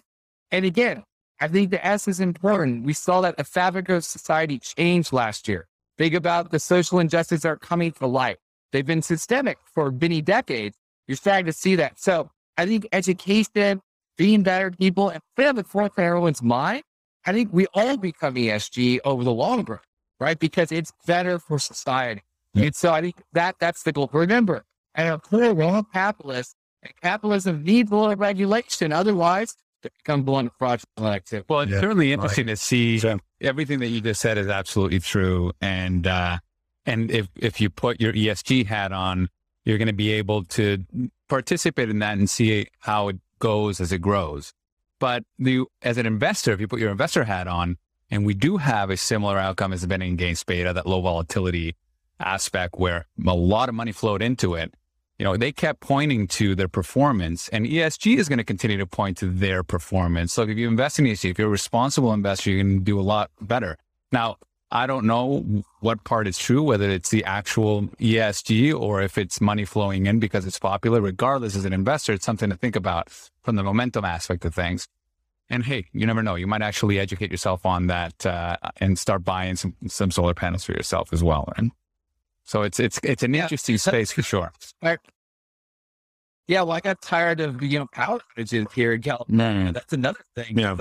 And again, I think the S is important. We saw that the fabric of society changed last year. Think about the social injustices that are coming to light. They've been systemic for many decades. You're starting to see that. So I think education, being better people, and put at the forefront of everyone's mind, I think we all become ESG over the long run, right? Because it's better for society. Yeah. And so I think that that's the goal. Remember, and a clear wrong capitalist, and capitalism needs a little regulation. Otherwise, they become blunt fraudulent activity. Well, it's yeah. certainly interesting right. to see everything that you just said is absolutely true. And, uh, and if, if you put your ESG hat on, you're going to be able to participate in that and see how it goes as it grows. But the, as an investor, if you put your investor hat on, and we do have a similar outcome as the betting against beta, that low volatility aspect where a lot of money flowed into it, you know, they kept pointing to their performance and ESG is going to continue to point to their performance. So if you invest in ESG, if you're a responsible investor, you can do a lot better. Now, I don't know what part is true, whether it's the actual ESG or if it's money flowing in because it's popular. Regardless, as an investor, it's something to think about from the momentum aspect of things. And hey, you never know. You might actually educate yourself on that uh, and start buying some, some solar panels for yourself as well. And so it's it's it's an interesting space for sure. Right. Yeah, well, I got tired of you know power outages here in California. That's another thing. Yeah.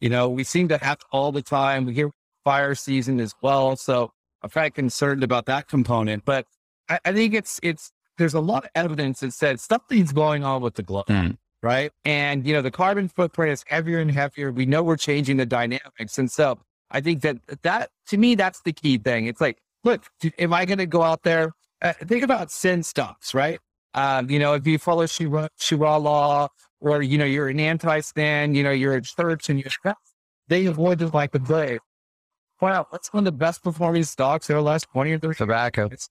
You know, we seem to have all the time. We hear fire season as well, so I'm kind of concerned about that component. But I, I think it's it's there's a lot of evidence that says something's going on with the globe. Mm. Right. And, you know, the carbon footprint is heavier and heavier. We know we're changing the dynamics. And so I think that that to me, that's the key thing. It's like, look, am I going to go out there? Uh, think about sin stocks, right? Um, you know, if you follow Sharia, Sharia law or, you know, you're an anti-stand, you know, you're a church and you're, they avoid the like the blade. Wow, what's one of the best performing stocks over the last 20 or 30 Tobacco. It's,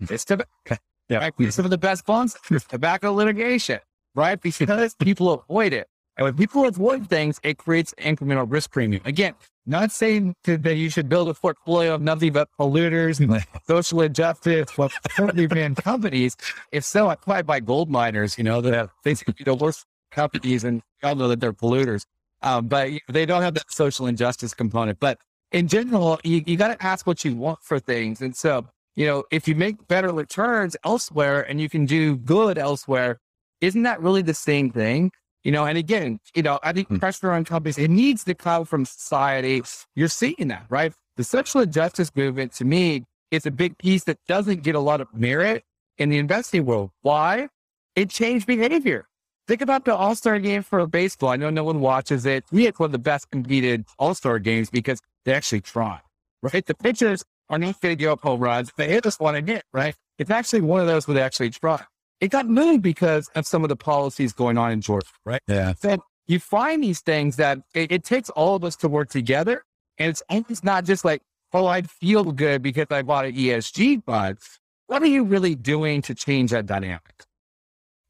it's tobacco. Yeah. Right? Some of the best bonds, tobacco litigation, right? Because people avoid it. And when people avoid things, it creates incremental risk premium. Again, not saying to, that you should build a portfolio of nothing but polluters and social injustice, well, ran companies. If so, I probably buy gold miners, you know, that have basically the worst companies and y'all know that they're polluters. Um, but they don't have that social injustice component. But in general, you, you got to ask what you want for things. And so, you know, if you make better returns elsewhere and you can do good elsewhere, isn't that really the same thing? You know, and again, you know, I think hmm. pressure on companies, it needs to come from society. You're seeing that, right? The social justice movement to me is a big piece that doesn't get a lot of merit in the investing world. Why? It changed behavior. Think about the All Star game for baseball. I know no one watches it. We had one of the best competed All Star games because they actually try, right? The pitchers are not going to give up home runs. They hit us one and hit, right? It's actually one of those where they actually try. It got moved because of some of the policies going on in Georgia, right? Yeah. Then you find these things that it, it takes all of us to work together. And it's always not just like, oh, I feel good because I bought an ESG fund. What are you really doing to change that dynamic?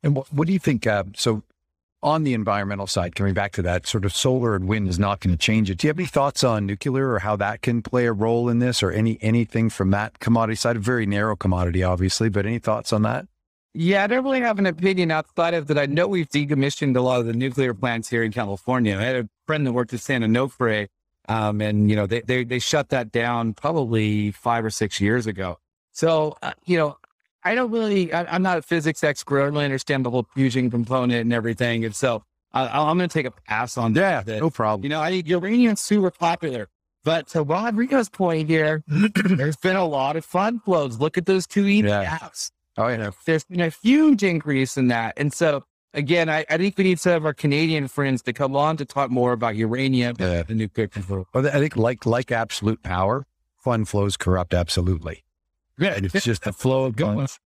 And what, what do you think? Uh, so, on the environmental side, coming back to that, sort of solar and wind is not going to change it. Do you have any thoughts on nuclear or how that can play a role in this, or any anything from that commodity side? A very narrow commodity, obviously, but any thoughts on that? Yeah, I don't really have an opinion outside of that. I know we've decommissioned a lot of the nuclear plants here in California. I had a friend that worked at San Onofre, um, and you know they, they they shut that down probably five or six years ago. So uh, you know, I don't really. I, am not a physics expert. I don't really understand the whole fusion component and everything, and so I, I'm going to take a pass on Yeah, that. no problem. You know, I think uranium's super popular. But to Rodrigo's point here, there's been a lot of fund flows. Look at those two Yeah. Oh yeah, there's been a huge increase in that. And so again, I, I think we need some of our Canadian friends to come on to talk more about uranium, Yeah. the nuclear control. Well, I think like like absolute power, fund flows corrupt absolutely. Yeah, And it's just the flow of funds.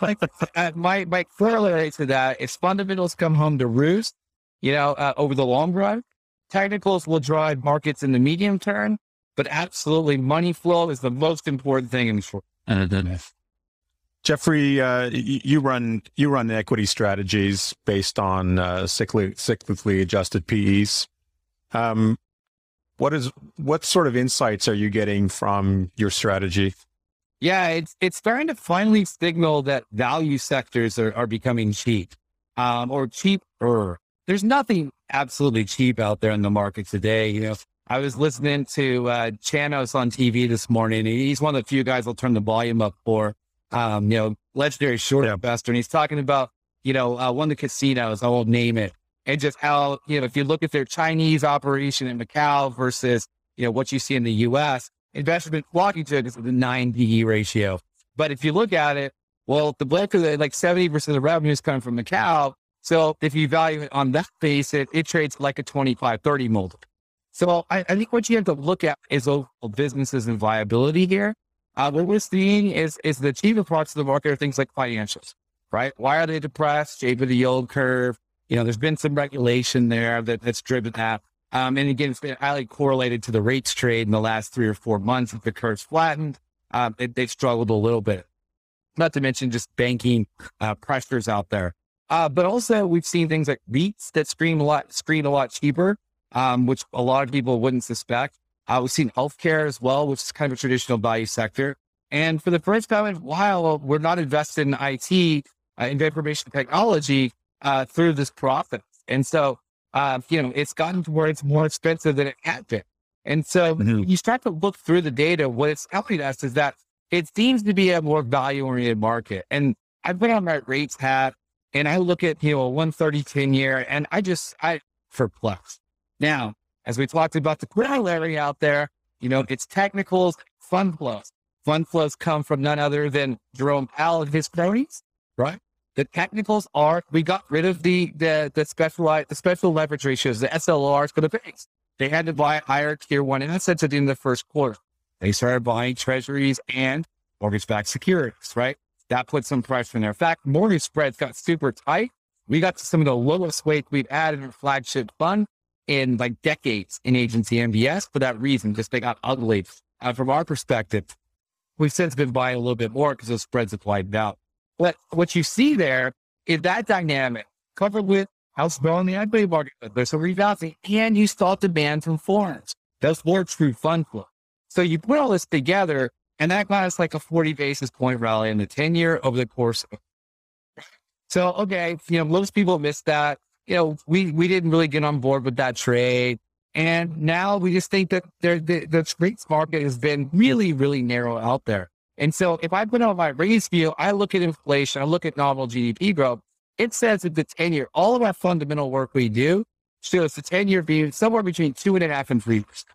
like, uh, my my corollary to that is fundamentals come home to roost. You know, uh, over the long run, technicals will drive markets in the medium term, but absolutely money flow is the most important thing in the short. Jeffrey, uh, you run you run equity strategies based on uh, cyclically, cyclically adjusted PEs. Um, what is what sort of insights are you getting from your strategy? Yeah, it's it's starting to finally signal that value sectors are, are becoming cheap, um, or cheaper. There's nothing absolutely cheap out there in the market today. You know, I was listening to uh, Chanos on TV this morning. He's one of the few guys I'll turn the volume up for. Um, you know, legendary short Yeah. investor, and he's talking about you know uh, one of the casinos. I won't name it, and just how you know if you look at their Chinese operation in Macau versus you know what you see in the U.S investment flocking to it is the nine PE ratio. But if you look at it, well, the of the, like 70% of the revenue is coming from Macau. So if you value it on that basis, it trades like a 25, 30 multiple. So I, I think what you have to look at is overall businesses and viability here. Uh, what we're seeing is, is the cheaper parts of the market are things like financials, right? Why are they depressed? Shape of the yield curve. You know, there's been some regulation there that, that's driven that. Um, and again, it's been highly correlated to the rates trade in the last three or four months. If the curve's flattened, um, it, they've struggled a little bit. Not to mention just banking uh, pressures out there. Uh, but also we've seen things like REITs that screen a lot, screen a lot cheaper, um, which a lot of people wouldn't suspect. Uh, we've seen healthcare as well, which is kind of a traditional value sector. And for the first time in a while, we're not invested in IT, uh, in information technology, uh, through this process. And so uh, you know, it's gotten to where it's more expensive than it had been. And so Mhm. you start to look through the data. What it's telling us is that it seems to be a more value oriented market. And I've been on my rates hat and I look at, you know, a 130 10 year and I just, I perplexed. Now, as we talked about the corollary out there, you know, it's technicals, fund flows. Fund flows come from none other than Jerome Powell and his cronies, right? The technicals are we got rid of the the the specialized the special leverage ratios, the SLRs for the banks. They had to buy higher tier one assets at the end of the first quarter. They started buying treasuries and mortgage-backed securities, right? That put some pressure in there. In fact, mortgage spreads got super tight. We got to some of the lowest weight we've had in our flagship fund in like decades in agency MBS for that reason, just they got ugly. Uh, from our perspective, we've since been buying a little bit more because those spreads have widened out. But what you see there is that dynamic covered with house growing the equity market. But there's some rebalancing and you saw demand from foreigners. That's more true fund flow. So you put all this together and that got us like a 40 basis point rally in the 10 year over the course of. So, okay, you know, most people missed that. You know, we, we didn't really get on board with that trade. And now we just think that there, the, the rates market has been really, really narrow out there. And so if I put on my raise view, I look at inflation, I look at nominal GDP growth. It says that the 10 year, all of our fundamental work we do shows the 10 year view somewhere between two and a half and three percent.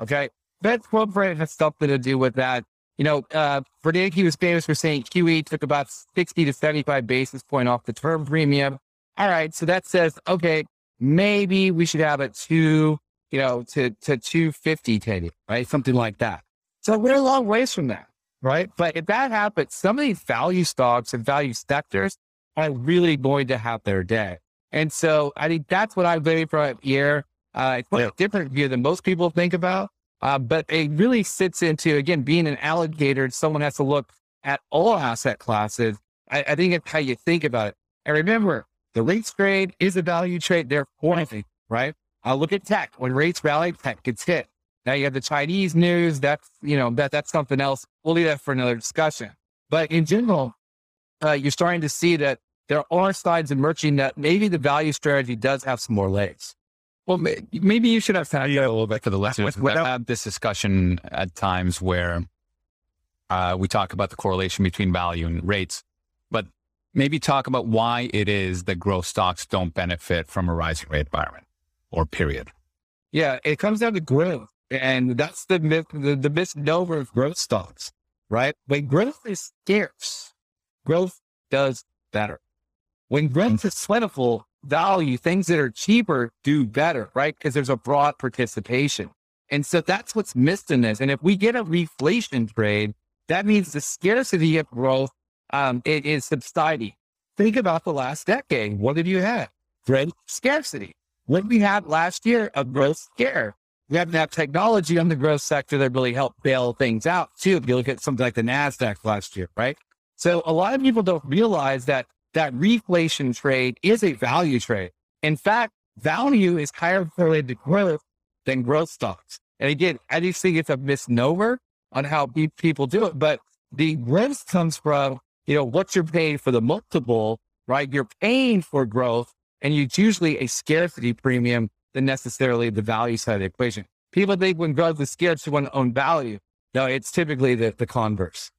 Okay. Fed rate has something to do with that. You know, uh, Bernanke was famous for saying QE took about 60 to 75 basis point off the term premium. All right. So that says, okay, maybe we should have it two, you know, to, to 250 10 right? Something like that. So we're a long ways from that, right? But if that happens, some of these value stocks and value sectors are really going to have their day. And so I think that's what I'm waiting for here. Uh, it's a different view than most people think about. Uh, but it really sits into, again, being an allocator, someone has to look at all asset classes. I, I think it's how you think about it. And remember, the rates trade is a value trade. Therefore, I right? I'll look at tech. When rates rally, tech gets hit. Now you have the Chinese news. That's, you know, that that's something else. We'll leave that for another discussion. But in general, uh, you're starting to see that there are signs emerging that maybe the value strategy does have some more legs. Well, may- maybe you should have had Yeah. a little bit for the listeners. With- I've had this discussion at times where uh, we talk about the correlation between value and rates, but maybe talk about why it is that growth stocks don't benefit from a rising rate environment or period. Yeah, it comes down to growth. And that's the myth, the, the misnomer of growth stocks, right? When growth is scarce, growth does better. When growth is plentiful, value, things that are cheaper do better, right? Because there's a broad participation. And so that's what's missed in this. And if we get a reflation trade, that means the scarcity of growth um, it is subsiding. Think about the last decade. What have you had? Great scarcity. What we had last year, a growth scare. We haven't had technology on the growth sector that really helped bail things out too. If you look at something like the NASDAQ last year, right? So a lot of people don't realize that that reflation trade is a value trade. In fact, value is higher correlated to growth than growth stocks. And again, I just think it's a misnomer on how people do it. But the growth comes from, you know, what you're paying for the multiple, right? You're paying for growth and it's usually a scarcity premium than necessarily the value side of the equation. People think when growth is scarce, you want to own value. No, it's typically the, the converse.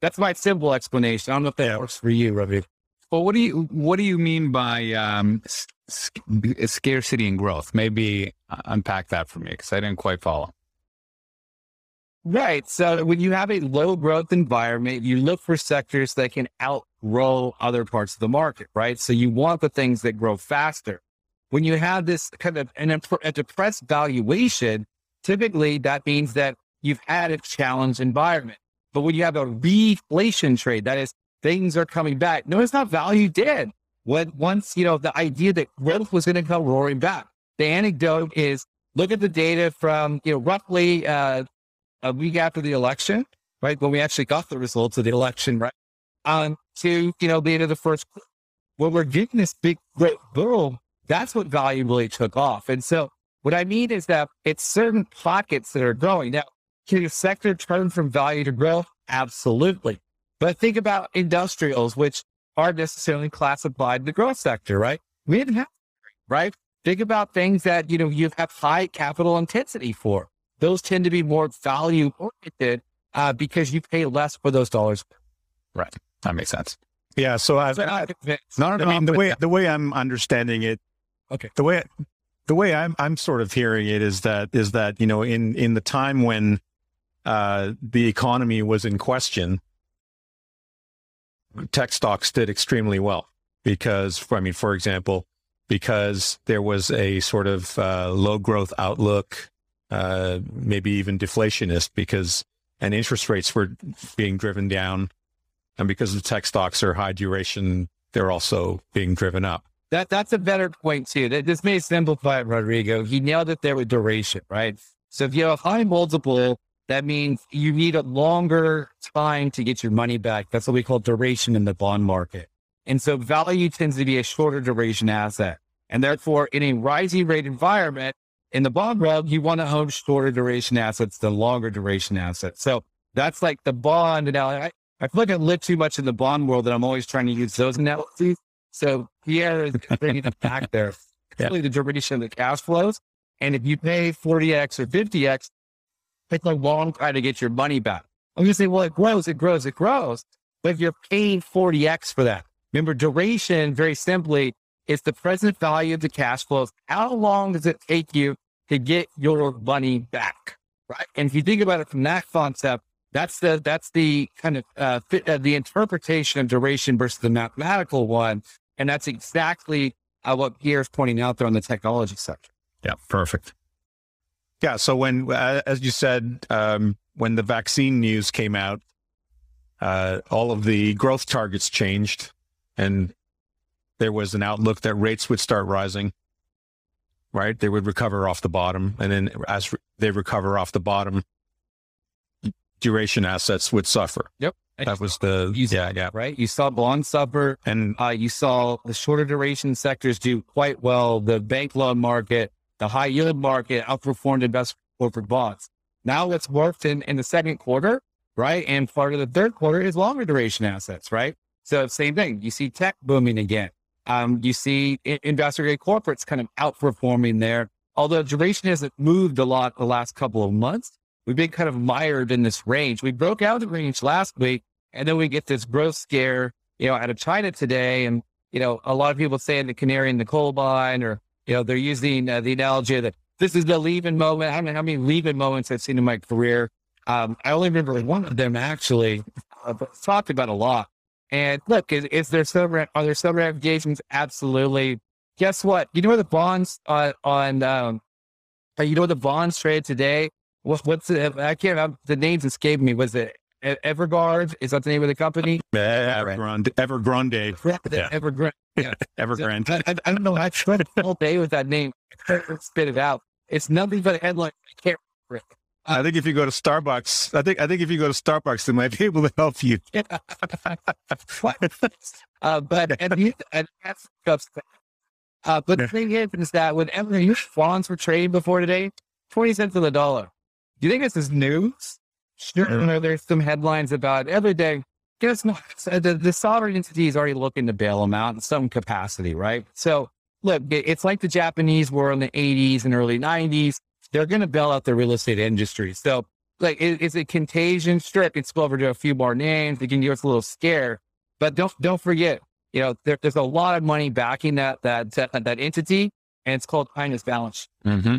That's my simple explanation. I don't know if that works for you, Ravi. Well, what do you what do you mean by um, sc- scarcity and growth? Maybe uh, unpack that for me because I didn't quite follow. Right. So when you have a low growth environment, you look for sectors that can outgrow other parts of the market, right? So you want the things that grow faster. When you have this kind of an, a depressed valuation, typically that means that you've had a challenged environment. But when you have a reflation trade, that is things are coming back. Notice how value did when once, you know, the idea that growth was going to come roaring back. The anecdote is look at the data from, you know, roughly, uh, a week after the election, right? When we actually got the results of the election, right? Um, to, you know, the end of the first, when we're getting this big great boom, that's what value really took off. And so what I mean is that it's certain pockets that are growing. Now, can a sector turn from value to growth? Absolutely. But think about industrials, which aren't necessarily classified in the growth sector, right? We didn't have, right? think about things that, you know, you have high capital intensity for. Those tend to be more value oriented uh, because you pay less for those dollars. Right. That makes sense. Yeah. So I've, So, I, uh, I mean, the way the way I'm understanding it, Okay. the way the way I'm I'm sort of hearing it is that is that you know in in the time when uh, the economy was in question, tech stocks did extremely well because I mean, for example, because there was a sort of uh, low growth outlook, uh, maybe even deflationist, because and interest rates were being driven down, and because the tech stocks are high duration, they're also being driven up. That that's a better point too. This may simplify it, Rodrigo. He nailed it there with duration, right? So if you have a high multiple, that means you need a longer time to get your money back. That's what we call duration in the bond market. And so value tends to be a shorter duration asset. And therefore, in a rising rate environment, in the bond realm, you want to own shorter duration assets than longer duration assets. So that's like the bond analogy. I, I feel like I live too much in the bond world that I'm always trying to use those analogies. So Pierre is bringing it back there. Yeah. Really the duration of the cash flows. And if you pay 40x or 50x, it's a long time to get your money back. I'm going to say, well, it grows, it grows, it grows. But if you're paying 40x for that, remember duration, very simply, is the present value of the cash flows. How long does it take you to get your money back? Right. And if you think about it from that concept, that's the that's the kind of uh, fit, uh, the interpretation of duration versus the mathematical one, and that's exactly uh, what Pierre's pointing out there on the technology sector. Yeah. Perfect. Yeah. So when, uh, as you said, um, when the vaccine news came out, uh, all of the growth targets changed, and there was an outlook that rates would start rising. Right, they would recover off the bottom, and then as re- they recover off the bottom, duration assets would suffer. Yep. That was the You yeah yeah, right. You saw bonds suffer. and Uh, you saw the shorter duration sectors do quite well. The bank loan market, the high yield market outperformed investment corporate bonds. Now what's worked in, in the second quarter, right? And part of the third quarter is longer duration assets, right? So same thing. You see tech booming again. Um, you see investor grade corporates kind of outperforming there. Although duration hasn't moved a lot the last couple of months, we've been kind of mired in this range. We broke out of the range last week, and then we get this growth scare, you know, out of China today. And, you know, a lot of people saying the canary in the coal mine, or, you know, they're using uh, the analogy that this is the leaving moment. I don't know how many leaving moments I've seen in my career. Um, I only remember one of them actually, uh, talked about a lot. And look, is, is there some, are there some ramifications? Absolutely. Guess what? You know where the bonds on, on, um, uh, you know where the bonds trade today? What, what's it? I can't remember. The names escape me. Was it E- Everguard? Is that the name of the company? Evergrande, Evergrande, Yeah. Evergrande. Evergrande. I, I, I don't know. I tried all day with that name. I couldn't spit it out. It's nothing but a headline. I can't remember it. I think if you go to Starbucks, I think I think if you go to Starbucks, they might be able to help you. Uh, but and, he, and that's. Uh, but the thing is, is that whenever your bonds were trading before today, twenty cents on the dollar. Do you think this is news? Sure. You know, there's some headlines about every day. Guess not. The, the sovereign entity is already looking to bail them out in some capacity, right? So look, it's like the Japanese were in the 80s and early 90s. They're going to bail out the real estate industry. So like, is, is it contagion? Sure, it can spill over to a few more names. It can give us a little scare, but don't don't forget, you know, there, there's a lot of money backing that that that, entity, and it's called China's balance. Mm-hmm.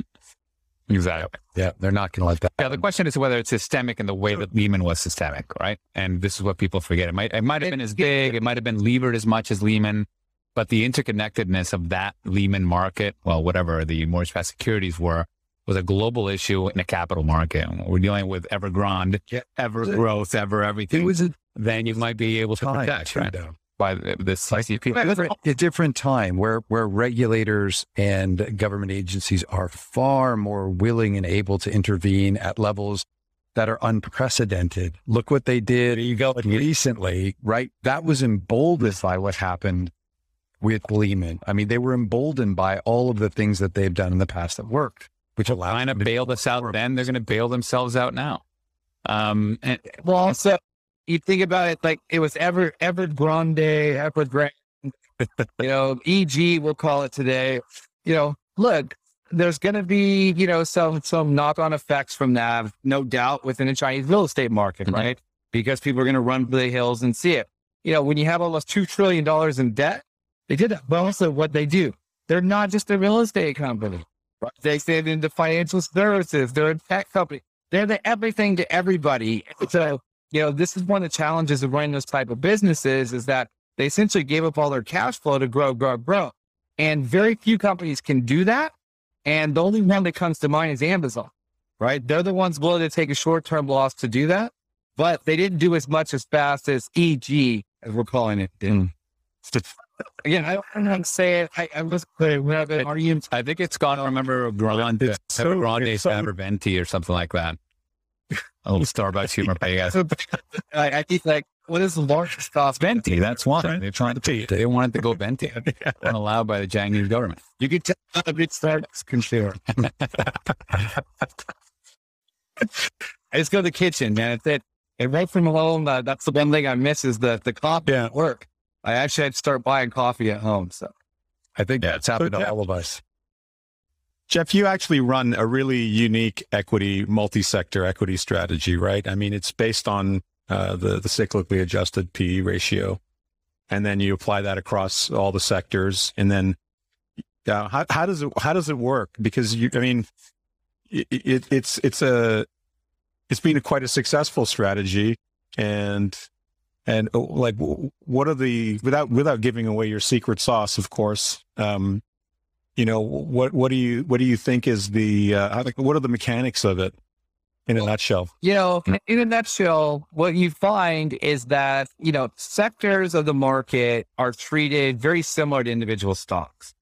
Exactly. Yeah, they're not going to let that. Yeah, the question is whether it's systemic in the way that Lehman was systemic, right? And this is what people forget. It might it might have been as big, it might have been levered as much as Lehman, but the interconnectedness of that Lehman market, well, whatever the mortgage-backed securities were, was a global issue in a capital market. We're dealing with Evergrande, Yeah. ever growth, ever everything. A then you might be able to protect, right? By the- this CCP. a different time where where regulators and government agencies are far more willing and able to intervene at levels that are unprecedented. Look what they did you go. recently, right? That was emboldened by what happened with Lehman. I mean, they were emboldened by all of the things that they've done in the past that worked, which allowed China them to- bailed us out then, they're going to bail themselves out now. Um, and Well, also, you think about it like it was ever Evergrande, Evergrande, you know, EG, we'll call it today. You know, look, there's going to be, you know, some, some knock on effects from that, no doubt within the Chinese real estate market, Mhm. right? Because people are going to run for the hills and see it. You know, when you have almost $2 trillion in debt, they did that. But also what they do, they're not just a real estate company. They stand into financial services. They're a tech company. They're the everything to everybody. So, you know, this is one of the challenges of running those type of businesses is that they essentially gave up all their cash flow to grow, grow, grow. And very few companies can do that. And the only one that comes to mind is Amazon, right? They're the ones willing to take a short term loss to do that, but they didn't do as much as fast as EG, as we're calling it. Again, I don't know how to say it. I, I was have an argument. I think it's gone. I remember Grande, It's so- Grande so- Saberventi or something like that. A little Starbucks humor you guys. I, I think like, what is the largest cost? Venti, that's one. Right. They're trying to, they wanted to go Venti. Unallowed by the Chinese government. You could tell a big Starbucks consumer. I just go to the kitchen, man. It's it. And right from home, uh, that's the one thing I miss is the the coffee Yeah. at work. I actually had to start buying coffee at home. So I think that's happened So, to yeah. all of us. Jeff, you actually run a really unique equity, multi-sector equity strategy, right? I mean, it's based on uh, the the cyclically adjusted PE ratio, and then you apply that across all the sectors, and then uh, how how does it how does it work? Because you, I mean, it, it, it's it's a it's been a, quite a successful strategy, and and uh, like, what are the without without giving away your secret sauce, of course. Um, you know what what do you what do you think is the uh, what are the mechanics of it in a nutshell you know, in a nutshell, what you find is that you know sectors of the market are treated very similar to individual stocks.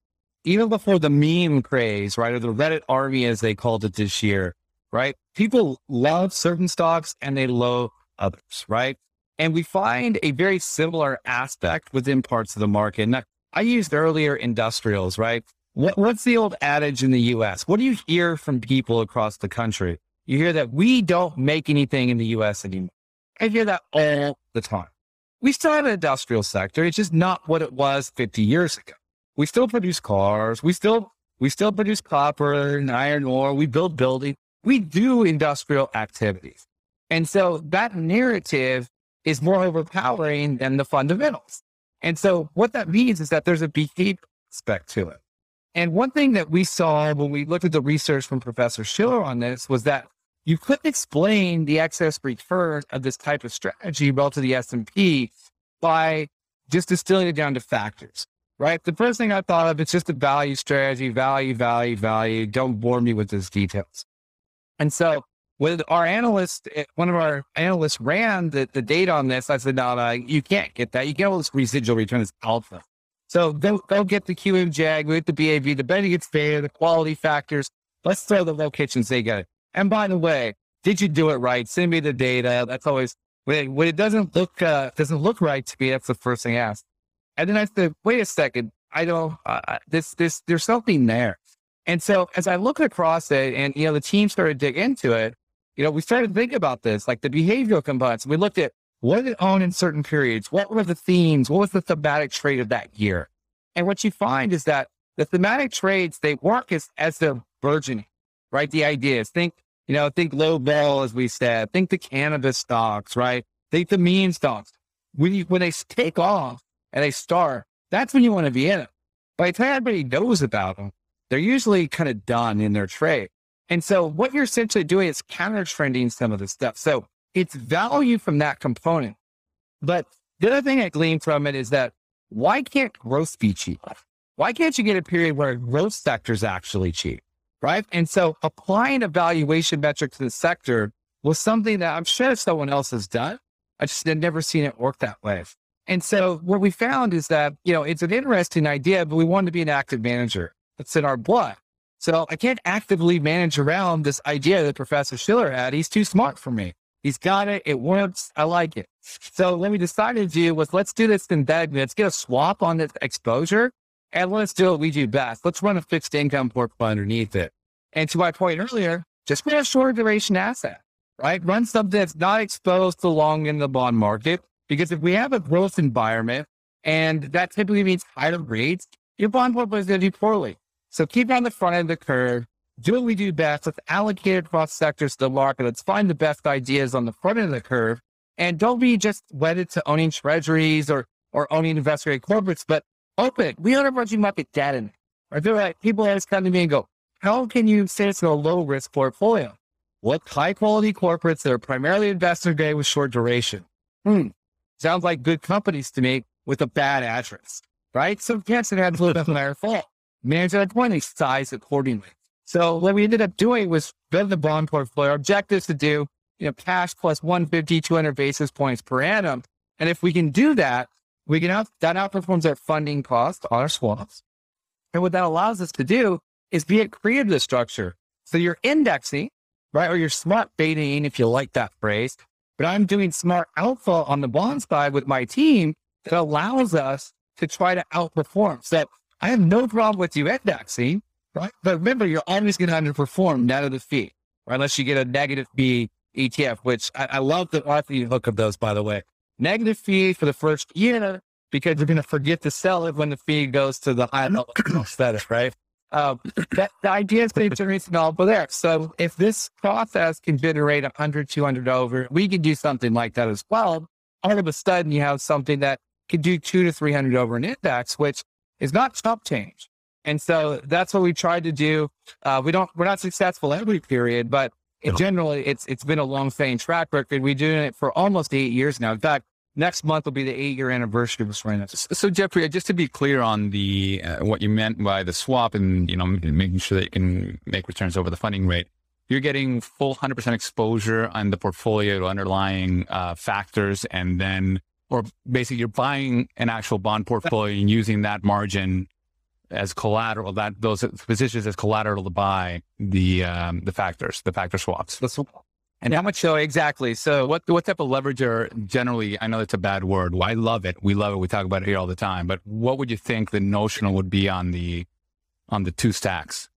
Even before the meme craze, right, or the Reddit army, as they called it this year, right? People love certain stocks and they loathe others, right? And we find a very similar aspect within parts of the market. I- I used earlier industrials, right? What, what's the old adage in the US? What do you hear from people across the country? You hear that we don't make anything in the US anymore. I hear that all the time. We still have an industrial sector. It's just not what it was 50 years ago. We still produce cars. We still, we still produce copper and iron ore. We build buildings. We do industrial activities. And so that narrative is more overpowering than the fundamentals. And so what that means is that there's a behavior aspect to it. And one thing that we saw when we looked at the research from Professor Shiller on this was that you couldn't explain the excess return of this type of strategy relative to the S&P by just distilling it down to factors, right? The first thing I thought of, it's just a value strategy, value, value, value. Don't bore me with those details. And so when our analyst, eh, one of our analysts ran the, the data on this, I said, no, no, you can't get that. You get all this residual return as alpha. So go, go get the QMJAG, we get the BAV, the betting gets fair, the quality factors. Let's throw the locations they get. And by the way, did you do it right? Send me the data. That's always when it, when it doesn't look uh, doesn't look right to me. That's the first thing I. And then I said, wait a second, I don't uh, this this there's something there. And so as I look across it, and you know the team started to dig into it, you know we started to think about this, like the behavioral components. We looked at what did it own in certain periods, what were the themes, what was the thematic trait of that year, and what you find is that the thematic trades, they work as as they're burgeoning, right? The ideas, think you know, think low vol, as we said, think the cannabis stocks, right? Think the meme stocks. When you, when they take off and they start, that's when you want to be in it. By the time everybody knows about them, they're usually kind of done in their trade. And so what you're essentially doing is counter trending some of the stuff. So it's value from that component. But the other thing I gleaned from it is that why can't growth be cheap? Why can't you get a period where growth sector is actually cheap? Right. And so applying a valuation metric to the sector was something that I'm sure someone else has done. I just had never seen it work that way. And so what we found is that, you know, it's an interesting idea, but we wanted to be an active manager. It's in our blood. So I can't actively manage around this idea that Professor Shiller had. He's too smart for me. He's got it. It works. I like it. So what we decided to do was let's do this synthetic. Let's get a swap on this exposure and let's do what we do best. Let's run a fixed income portfolio underneath it. And to my point earlier, just run a short duration asset, right? Run something that's not exposed to long in the bond market. Because if we have a growth environment and that typically means higher rates, your bond portfolio is going to do poorly. So keep on the front end of the curve, do what we do best. Let's allocate across sectors to the market. Let's find the best ideas on the front end of the curve. And don't be just wedded to owning treasuries or, or owning investor grade corporates, but open. We own emerging market debt in I feel like people always come to me and go, how can you say it's a low risk portfolio? What high quality corporates that are primarily investor grade with short duration? Hmm. Sounds like good companies to me with a bad address, right? So it had a little bit higher fall. Manage that point, size accordingly. So what we ended up doing was build the bond portfolio. Our objective is to do, you know, cash plus 150, 200 basis points per annum. And if we can do that, we can out, that outperforms our funding cost on our swaps. And what that allows us to do is be it creative structure. So you're indexing, right? Or you're smart betaing, if you like that phrase. But I'm doing smart alpha on the bond side with my team that allows us to try to outperform. So I have no problem with you indexing, right? But remember, you're always going to underperform net of the fee, right? Unless you get a negative fee ETF, which I, I love the RFE hook of those, by the way. Negative fee for the first year because you're going to forget to sell it when the fee goes to the high level status, right? Um, that, the idea is to generate an alpha there. So if this process can generate 100, 200 over, we can do something like that as well. All of a sudden, you have something that can do two to 300 over an index, which is not chump change. And so that's what we tried to do. Uh, we don't, we're not successful every period, but in generally, it's it's been a long standing track record. We're doing it for almost eight years now. In fact, next month will be the eight year anniversary of Serenas. So, Jeffrey, just to be clear on the uh, what you meant by the swap and you know making sure that you can make returns over the funding rate, you're getting full 100% exposure on the portfolio to underlying uh, factors, and then or basically you're buying an actual bond portfolio and using that margin as collateral, that those positions as collateral to buy the um, the factors, the factor swaps. Swap. And how much so exactly? So what what type of leverage are generally? I know it's a bad word. Well, I love it. We love it. We talk about it here all the time. But what would you think the notional would be on the on the two stacks?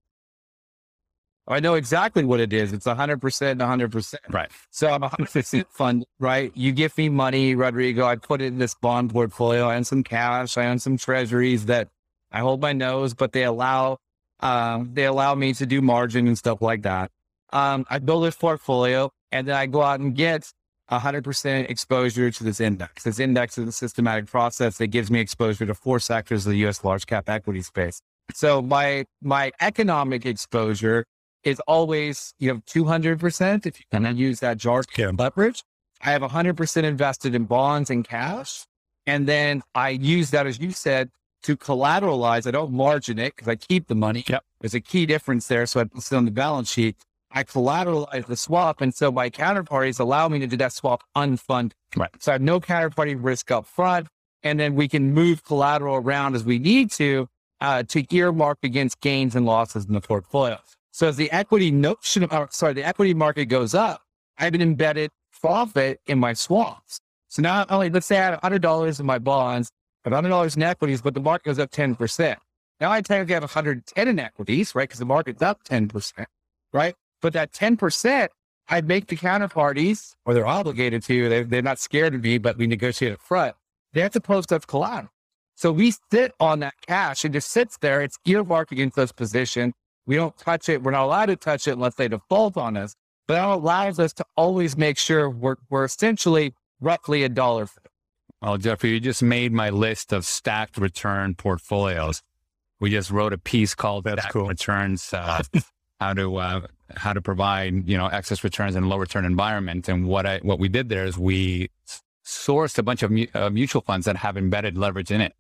I know exactly what it is. It's 100% 100%. Right. So I'm 100% fund, right? You give me money, Rodrigo. I put it in this bond portfolio. I own some cash. I own some treasuries that I hold my nose, but they allow, um, they allow me to do margin and stuff like that. Um, I build this portfolio and then I go out and get 100% exposure to this index. This index is a systematic process that gives me exposure to four sectors of the US large cap equity space. So my, my economic exposure is always, you know, 200% if you can use that jargon leverage. I have 100% invested in bonds and cash. And then I use that, as you said, to collateralize. I don't margin it because I keep the money. Yep. There's a key difference there. So I put it on the balance sheet. I collateralize the swap. And so my counterparties allow me to do that swap unfunded. Right. So I have no counterparty risk up front. And then we can move collateral around as we need to, uh, to earmark against gains and losses in the portfolio. So as the equity notion, or sorry, the equity market goes up, I have an embedded profit in my swaps. So now only, let's say I had $100 in my bonds, $100 in equities, but the market goes up 10%. Now I technically have 110 in equities, right? Because the market's up 10%, right? But that 10%, I make the counterparties, or they're obligated to, they, they're not scared of me, but we negotiate up front. They have to post up collateral. So we sit on that cash. It just sits there. It's earmarked against this position. We don't touch it. We're not allowed to touch it unless they default on us. But that allows us to always make sure we're, we're essentially roughly a dollar. Well, Jeffrey, you just made my list of stacked return portfolios. We just wrote a piece called That's Stacked cool. Returns, uh, how to uh, how to provide you know excess returns in a low return environment. And what I what we did there is we sourced a bunch of mu- uh, mutual funds that have embedded leverage in it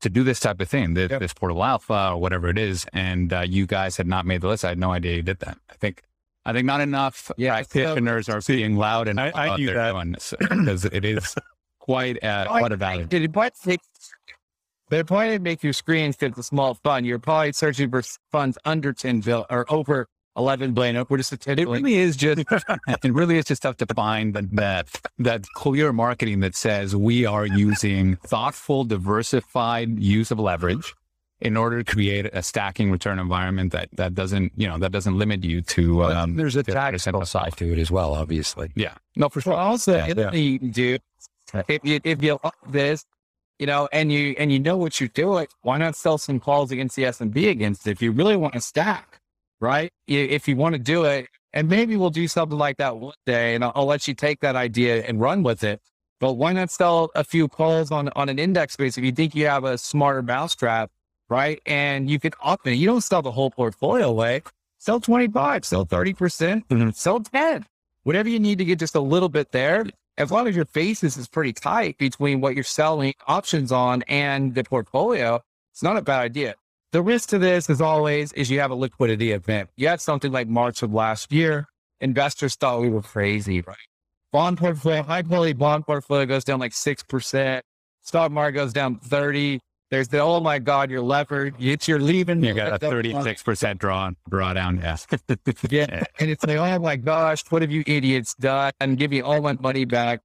to do this type of thing, this, Yep. this portable alpha or whatever it is. And uh, you guys had not made the list. I had no idea you did that. I think I think not enough Yeah, so- practitioners are being loud and I- I knew that. because it is quite uh, quite a value. Did it point take, the point to make your screens because it's a small fund. You're probably searching for funds under 10 bill or over 11 billion. We're just a 10 It really is just it really is just tough to find that that that clear marketing that says we are using thoughtful, diversified use of leverage in order to create a stacking return environment that that doesn't you know that doesn't limit you to um, There's a 50% tactical of- side to it as well, obviously. Yeah, no, for Well, sure. also, Yeah, the other you do, if you, if you like this, you know, and you, and you know what you're doing. Why not sell some calls against the S and P against it? If you really want to stack, right? If you want to do it, and maybe we'll do something like that one day and I'll, I'll let you take that idea and run with it. But why not sell a few calls on, on an index base if you think you have a smarter mousetrap, right? And you can up it. You don't sell the whole portfolio away. Sell 25, sell 30%, percent mm hmm sell 10. Whatever you need to get just a little bit there. As long as your basis is pretty tight between what you're selling options on and the portfolio, it's not a bad idea. The risk to this, as always, is you have a liquidity event. You had something like March of last year. Investors thought we were crazy, right? Bond portfolio, high quality bond portfolio goes down like 6%. Stock market goes down 30. There's the, oh my God, you're levered. It's you're leaving. You got a 36% draw, drawdown. Yeah. yeah. And it's like, oh my gosh, what have you idiots done? And give me all my money back.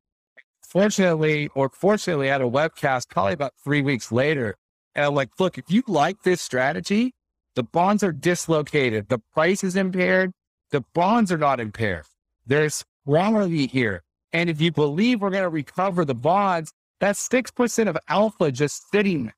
Fortunately, or fortunately, I had a webcast probably about three weeks later and I'm like, look, if you like this strategy, the bonds are dislocated. The price is impaired. The bonds are not impaired. There's quality here. And if you believe we're going to recover the bonds, that's 6% of alpha just sitting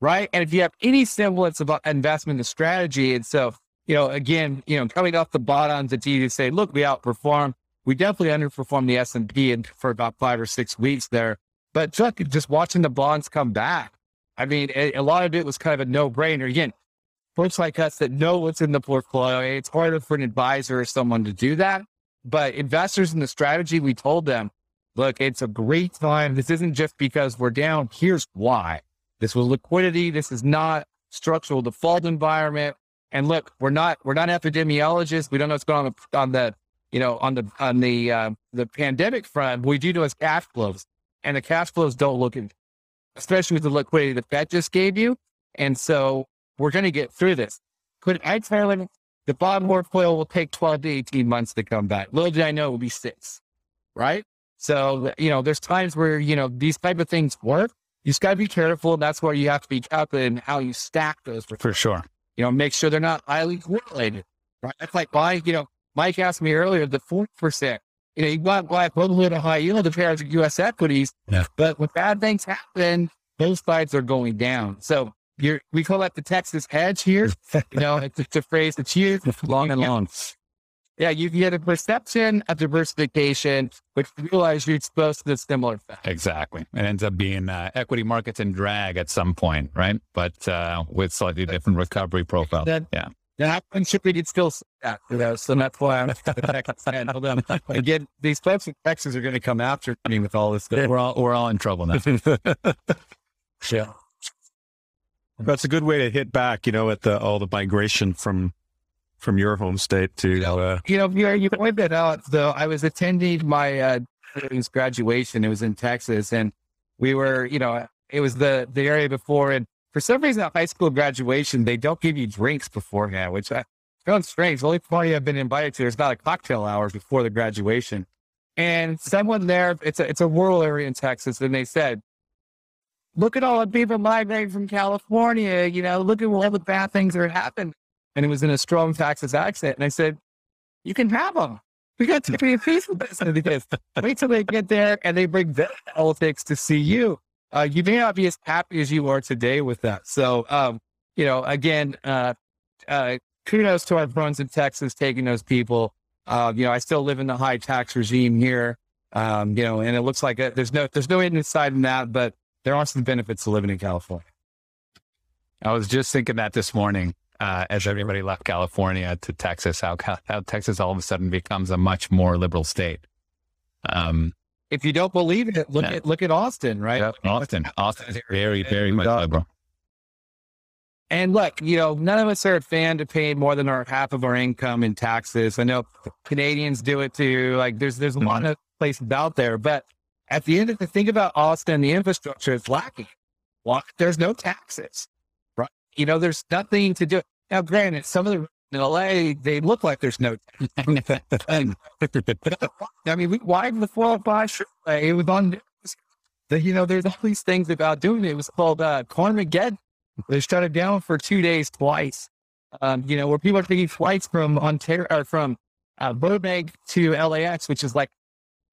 right? And if you have any semblance of investment in strategy, and so, you know, again, you know, coming off the bottoms, it's easy to say, look, we outperformed. We definitely underperformed the S&P for about five or six weeks there. But just, just watching the bonds come back, I mean, a, a lot of it was kind of a no brainer. Again, folks like us that know what's in the portfolio, it's harder for an advisor or someone to do that. But investors in the strategy, we told them, look, it's a great time. This isn't just because we're down. Here's why. This was liquidity. This is not structural default environment. And look, we're not we're not epidemiologists. We don't know what's going on on the you know on the on the uh, the pandemic front. What we do know is cash flows, and the cash flows don't look especially with the liquidity the Fed just gave you. And so we're going to get through this. Could I tell him the bond portfolio will take 12 to 18 months to come back? Little did I know it would be six, right? So, you know, there's times where, you know, these type of things work. You just got to be careful. That's where you have to be careful in how you stack those. For sure. You know, make sure they're not highly correlated, right? That's like buying, you know, Mike asked me earlier, the 4%. You know, you want to buy equivalent of high yield the pairs of U.S. equities, yeah. but when bad things happen, those sides are going down. So you're, we call that the Texas hedge here. you know, it's, it's, a phrase that's used long and long. Yeah, you get a perception of diversification, but you realize you're exposed to the similar effect. Exactly. It ends up being uh, equity markets and drag at some point, right? But uh, with slightly different recovery profile. That, yeah. Yeah, I'm sure we could still that, you know, so that's why I'm hold on. Again, these types of Texas are going to come after me with all this stuff. We're all, we're all in trouble now. yeah. That's a good way to hit back, you know, at the, all the migration from, from your home state to, uh, you know, you, you pointed out though, I was attending my, uh, graduation. It was in Texas and we were, you know, it was the, the area before and for some reason at high school graduation, they don't give you drinks beforehand, which uh, I found strange. The only party I've been invited to, there's not a cocktail hour before the graduation. And someone there, it's a, it's a rural area in Texas, and they said, look at all the people migrating from California, you know, look at all the bad things that are happening. And it was in a strong Texas accent. And I said, you can have them. We got to be a piece of this. Wait till they get there and they bring their politics to see you uh, you may not be as happy as you are today with that. So, um, you know, again, uh, uh, kudos to our friends in Texas taking those people. Uh, you know, I still live in the high tax regime here. Um, you know, and it looks like a, there's no there's no inside in that, but there are some benefits to living in California. I was just thinking that this morning uh, as everybody left California to Texas, how how Texas all of a sudden becomes a much more liberal state. Um, if you don't believe it, look at look at Austin, right? Yep. Austin, Austin, is very, very much liberal. And look, you know, none of us are a fan to pay more than our half of our income in taxes. I know Canadians do it too. Like there's there's a lot mm-hmm. of places out there, but at the end of the think about Austin, the infrastructure is lacking. Well, there's no taxes, right? You know, there's nothing to do. Now, granted, some of the in LA, they look like there's no. I mean, we widened the 405 It was on. The, you know, there's all these things about doing it. It was called uh, Carmageddon. They shut it down for two days twice. Um, you know, where people are taking flights from Ontario or from uh, Burbank to LAX, which is like,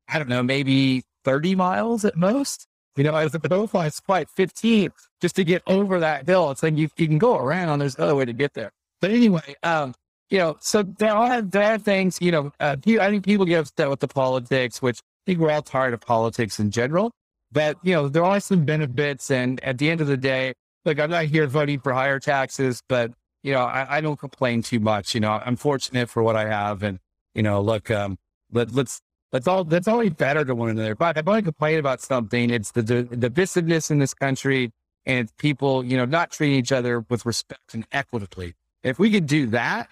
I don't know, maybe 30 miles at most. You know, as a profile, it's quite 15 just to get over that hill. It's like you, you can go around. There's another way to get there. But anyway, um, you know, so there are, there are things, you know, uh, I think people get upset with the politics, which I think we're all tired of politics in general. But, you know, there are some benefits. And at the end of the day, like I'm not here voting for higher taxes, but, you know, I, I don't complain too much. You know, I'm fortunate for what I have. And, you know, look, um, let, let's that's all. That's only better to one another. But if I want to complain about something, it's the, the divisiveness in this country and people, you know, not treating each other with respect and equitably. If we could do that,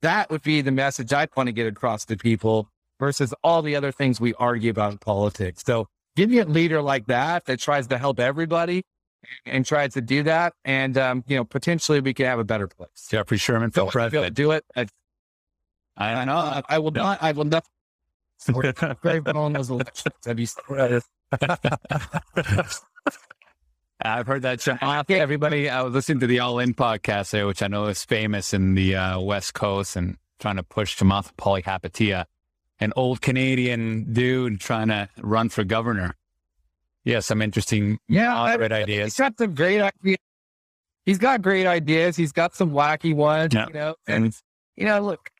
that would be the message I'd want to get across to people versus all the other things we argue about in politics. So give me a leader like that that tries to help everybody and tries to do that. And, um, you know, potentially we could have a better place. Jeffrey Sherman for president. Do it. I, I know. I, I will not, I will not very well those elections. Have you I've heard that. Everybody, I was listening to the All In podcast there, which I know is famous in the uh, West Coast and trying to push Chamath Palihapitiya, an old Canadian dude trying to run for governor. Yeah, some interesting, yeah, great ideas. He's got some great ideas. He's got great ideas. He's got some wacky ones, yeah. you know. And you know, look,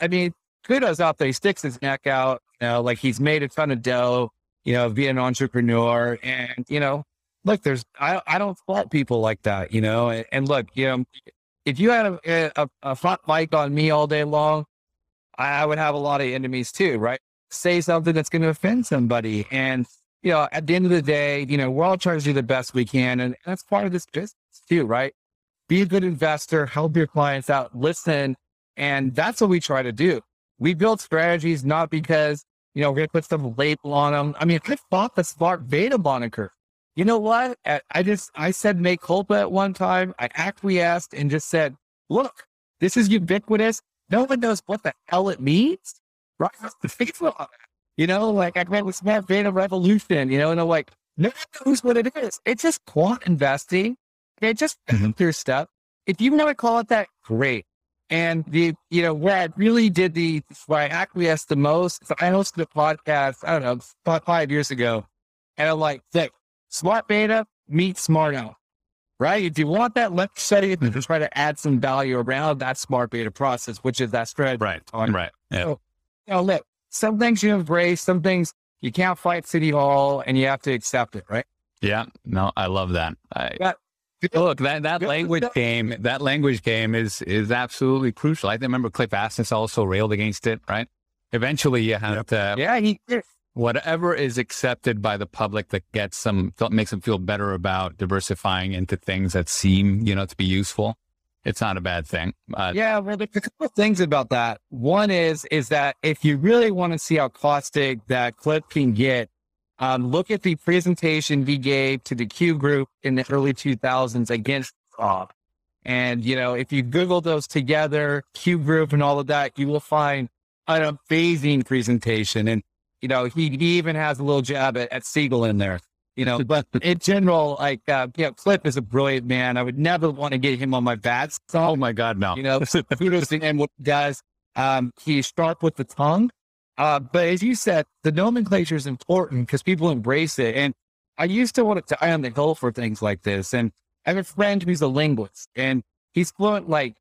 I mean, kudos out there. He sticks his neck out. You know, like he's made a ton of dough, you know, being an entrepreneur. And, you know, look, there's, I, I don't fault people like that, you know, and, and look, you know, if you had a, a, a, front mic on me all day long, I, I would have a lot of enemies too, right? Say something that's going to offend somebody. And, you know, at the end of the day, you know, we're all trying to do the best we can. And that's part of this business too, right? Be a good investor, help your clients out, listen. And that's what we try to do. We build strategies not because, you know, we're going to put some label on them. I mean, I bought the smart beta moniker. You know what? I just, I said make culpa at one time. I acquiesced and just said, look, this is ubiquitous. No one knows what the hell it means. Right? You know, like I read with smart beta revolution, you know, and I'm like, no one knows what it is. It's just quant investing. It just mm-hmm. stuff. If you never call it that, great. And the, you know, where I really did the, where I acquiesced the most, so I hosted a podcast, I don't know, about five years ago. And I'm like, smart beta meet smart out, right? If you want that, let's study it and just try to add some value around that smart beta process, which is that strategy. Right. Right. Yeah. So, you know, look, some things you embrace, some things you can't fight City Hall and you have to accept it, right? Yeah. No, I love that. I, Look, that, that language game, that language game is is absolutely crucial. I remember Cliff Asness also railed against it, right? Eventually you have yep. to Yeah, he whatever is accepted by the public that gets them makes them feel better about diversifying into things that seem, you know, to be useful. It's not a bad thing. Uh, yeah, well, there's a couple of things about that. One is is that if you really want to see how caustic that Cliff can get, um, look at the presentation he gave to the Q group in the early 2000s against Bob. And, you know, if you Google those together, Q group and all of that, you will find an amazing presentation. And, you know, he, he even has a little jab at, at Siegel in there, you know, but in general, like, uh, you know, Cliff is a brilliant man. I would never want to get him on my bad side. Oh my God, no. You know, kudos to him what he does. Um, he's sharp with the tongue. Uh, but as you said, the nomenclature is important because people embrace it. And I used to want to die on the hill for things like this. And I have a friend who's a linguist and he's fluent like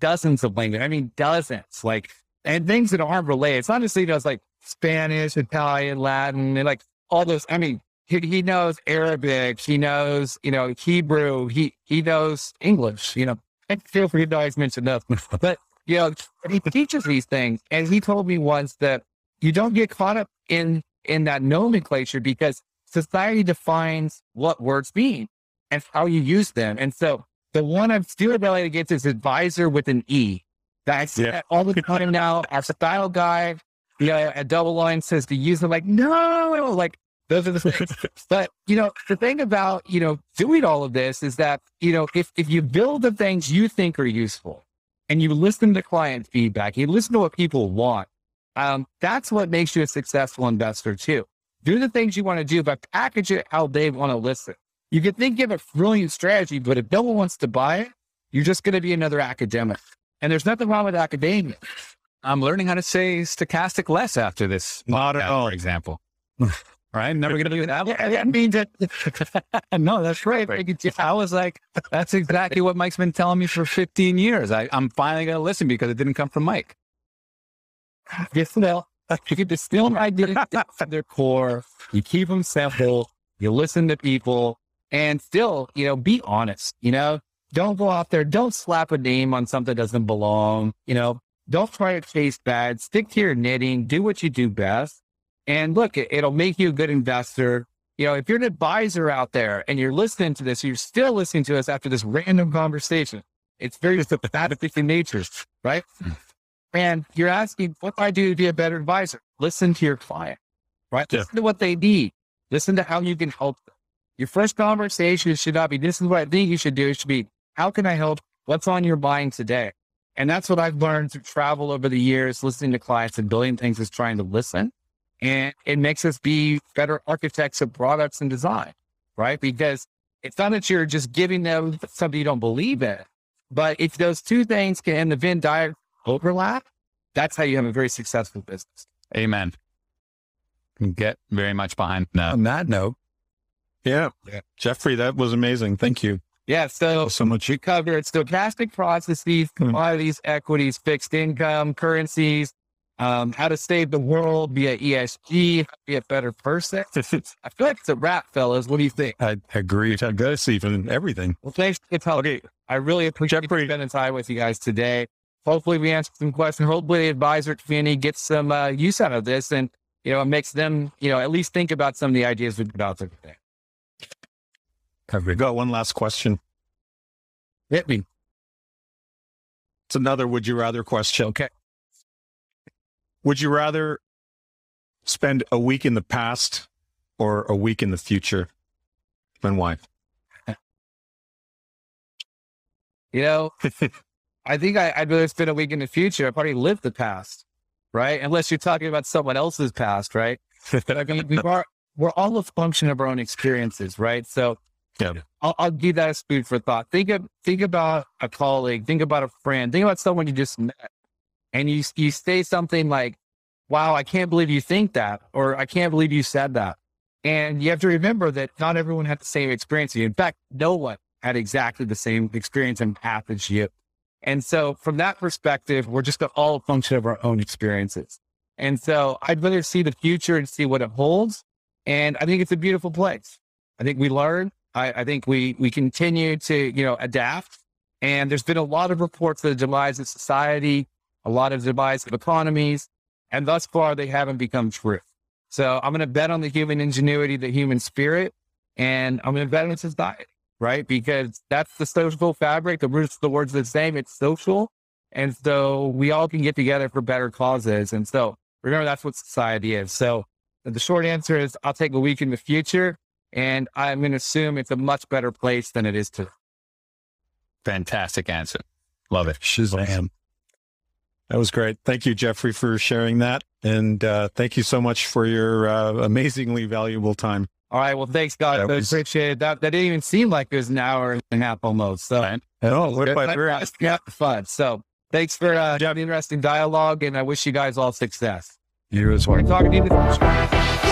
dozens of languages. I mean, dozens, like, and things that aren't related. It's not just he knows like Spanish, Italian, Latin, and like all those. I mean, he, he knows Arabic, he knows, you know, Hebrew, he, he knows English, you know, and feel free to always mention that. But you know, he teaches these things. And he told me once that you don't get caught up in, in that nomenclature because society defines what words mean and how you use them. And so the one I'm still rebelling against is advisor with an E. That's yeah. all the time now. Our style guide, you know, a DoubleLine says to use them like, no, like those are the things. but you know, the thing about, you know, doing all of this is that, you know, if, if you build the things you think are useful, and you listen to client feedback, you listen to what people want, um, that's what makes you a successful investor too. Do the things you want to do, but package it how they want to listen. You can think of a brilliant strategy, but if no one wants to buy it, you're just going to be another academic. And there's nothing wrong with academia. I'm learning how to say stochastic less after this. Not at all. For example. right? Never going to do that. Yeah, I mean, that, no, that's right. I was like, that's exactly what Mike's been telling me for 15 years. I, I'm finally going to listen because it didn't come from Mike. yes, well, you can distill ideas at their core. You keep them simple. You listen to people and still, you know, be honest, you know, don't go out there. Don't slap a name on something that doesn't belong. You know, don't try to chase bad. Stick to your knitting. Do what you do best. And look, it, it'll make you a good investor. You know, if you're an advisor out there and you're listening to this, you're still listening to us after this random conversation. It's very sympathetic in nature, right? Hmm. And you're asking, what do I do to be a better advisor? Listen to your client, right? Yeah. Listen to what they need. Listen to how you can help them. Your first conversation should not be, this is what I think you should do. It should be, how can I help? What's on your mind today? And that's what I've learned through travel over the years, listening to clients and building things is trying to listen. And it makes us be better architects of products and design, right? Because it's not that you're just giving them something you don't believe in, but if those two things can in the Venn diagram overlap, that's how you have a very successful business. Amen. Get very much behind that. On that note, Yeah. Jeffrey, that was amazing. Thank you Yeah. So so much. we covered stochastic processes, commodities, equities, fixed income, currencies, um, how to save the world via ESG, how to be a better person. I feel like it's a wrap, fellas. What do you think? I agree. I guess even everything. Well, thanks for me. I really appreciate Jeffrey. spending time with you guys today. Hopefully, we answered some questions. Hopefully, the advisor community gets some uh, use out of this, and you know, it makes them, you know, at least think about some of the ideas we put out there today. We got one last question. Hit me. It's another would you rather question. Okay. Would you rather spend a week in the past or a week in the future? And why? You know, I think I, I'd rather spend a week in the future. I've already lived the past, right? Unless you're talking about someone else's past, right? I mean, we are, we're all a function of our own experiences, right? So Yeah. I'll, I'll give that as food for thought. Think of, think about a colleague, think about a friend, think about someone you just met and you, you say something like, wow, I can't believe you think that, or I can't believe you said that. And you have to remember that not everyone had the same experience. In fact, no one had exactly the same experience and path as you. And so from that perspective, we're just all a function of our own experiences. And so I'd rather see the future and see what it holds. And I think it's a beautiful place. I think we learn. I, I think we, we continue to, you know, adapt. And there's been a lot of reports of the demise of society, a lot of demise of economies. And thus far, they haven't become true. So I'm going to bet on the human ingenuity, the human spirit, and I'm going to bet on society, right? Because that's the social fabric. The roots the words the same. It's social. And so we all can get together for better causes. And so remember, that's what society is. So the short answer is I'll take a week in the future and I'm going to assume it's a much better place than it is today. Fantastic answer. Love it. Shazam. That was great. Thank you, Jeffrey, for sharing that. And uh, thank you so much for your uh, amazingly valuable time. All right. Well, thanks, God. That I was- appreciate it. That, that didn't even seem like it was an hour and a half almost. So Right. Oh, what Good. about We're yeah, fun. So thanks for uh, having interesting dialogue, and I wish you guys all success. you as We're well. talking to you in the future.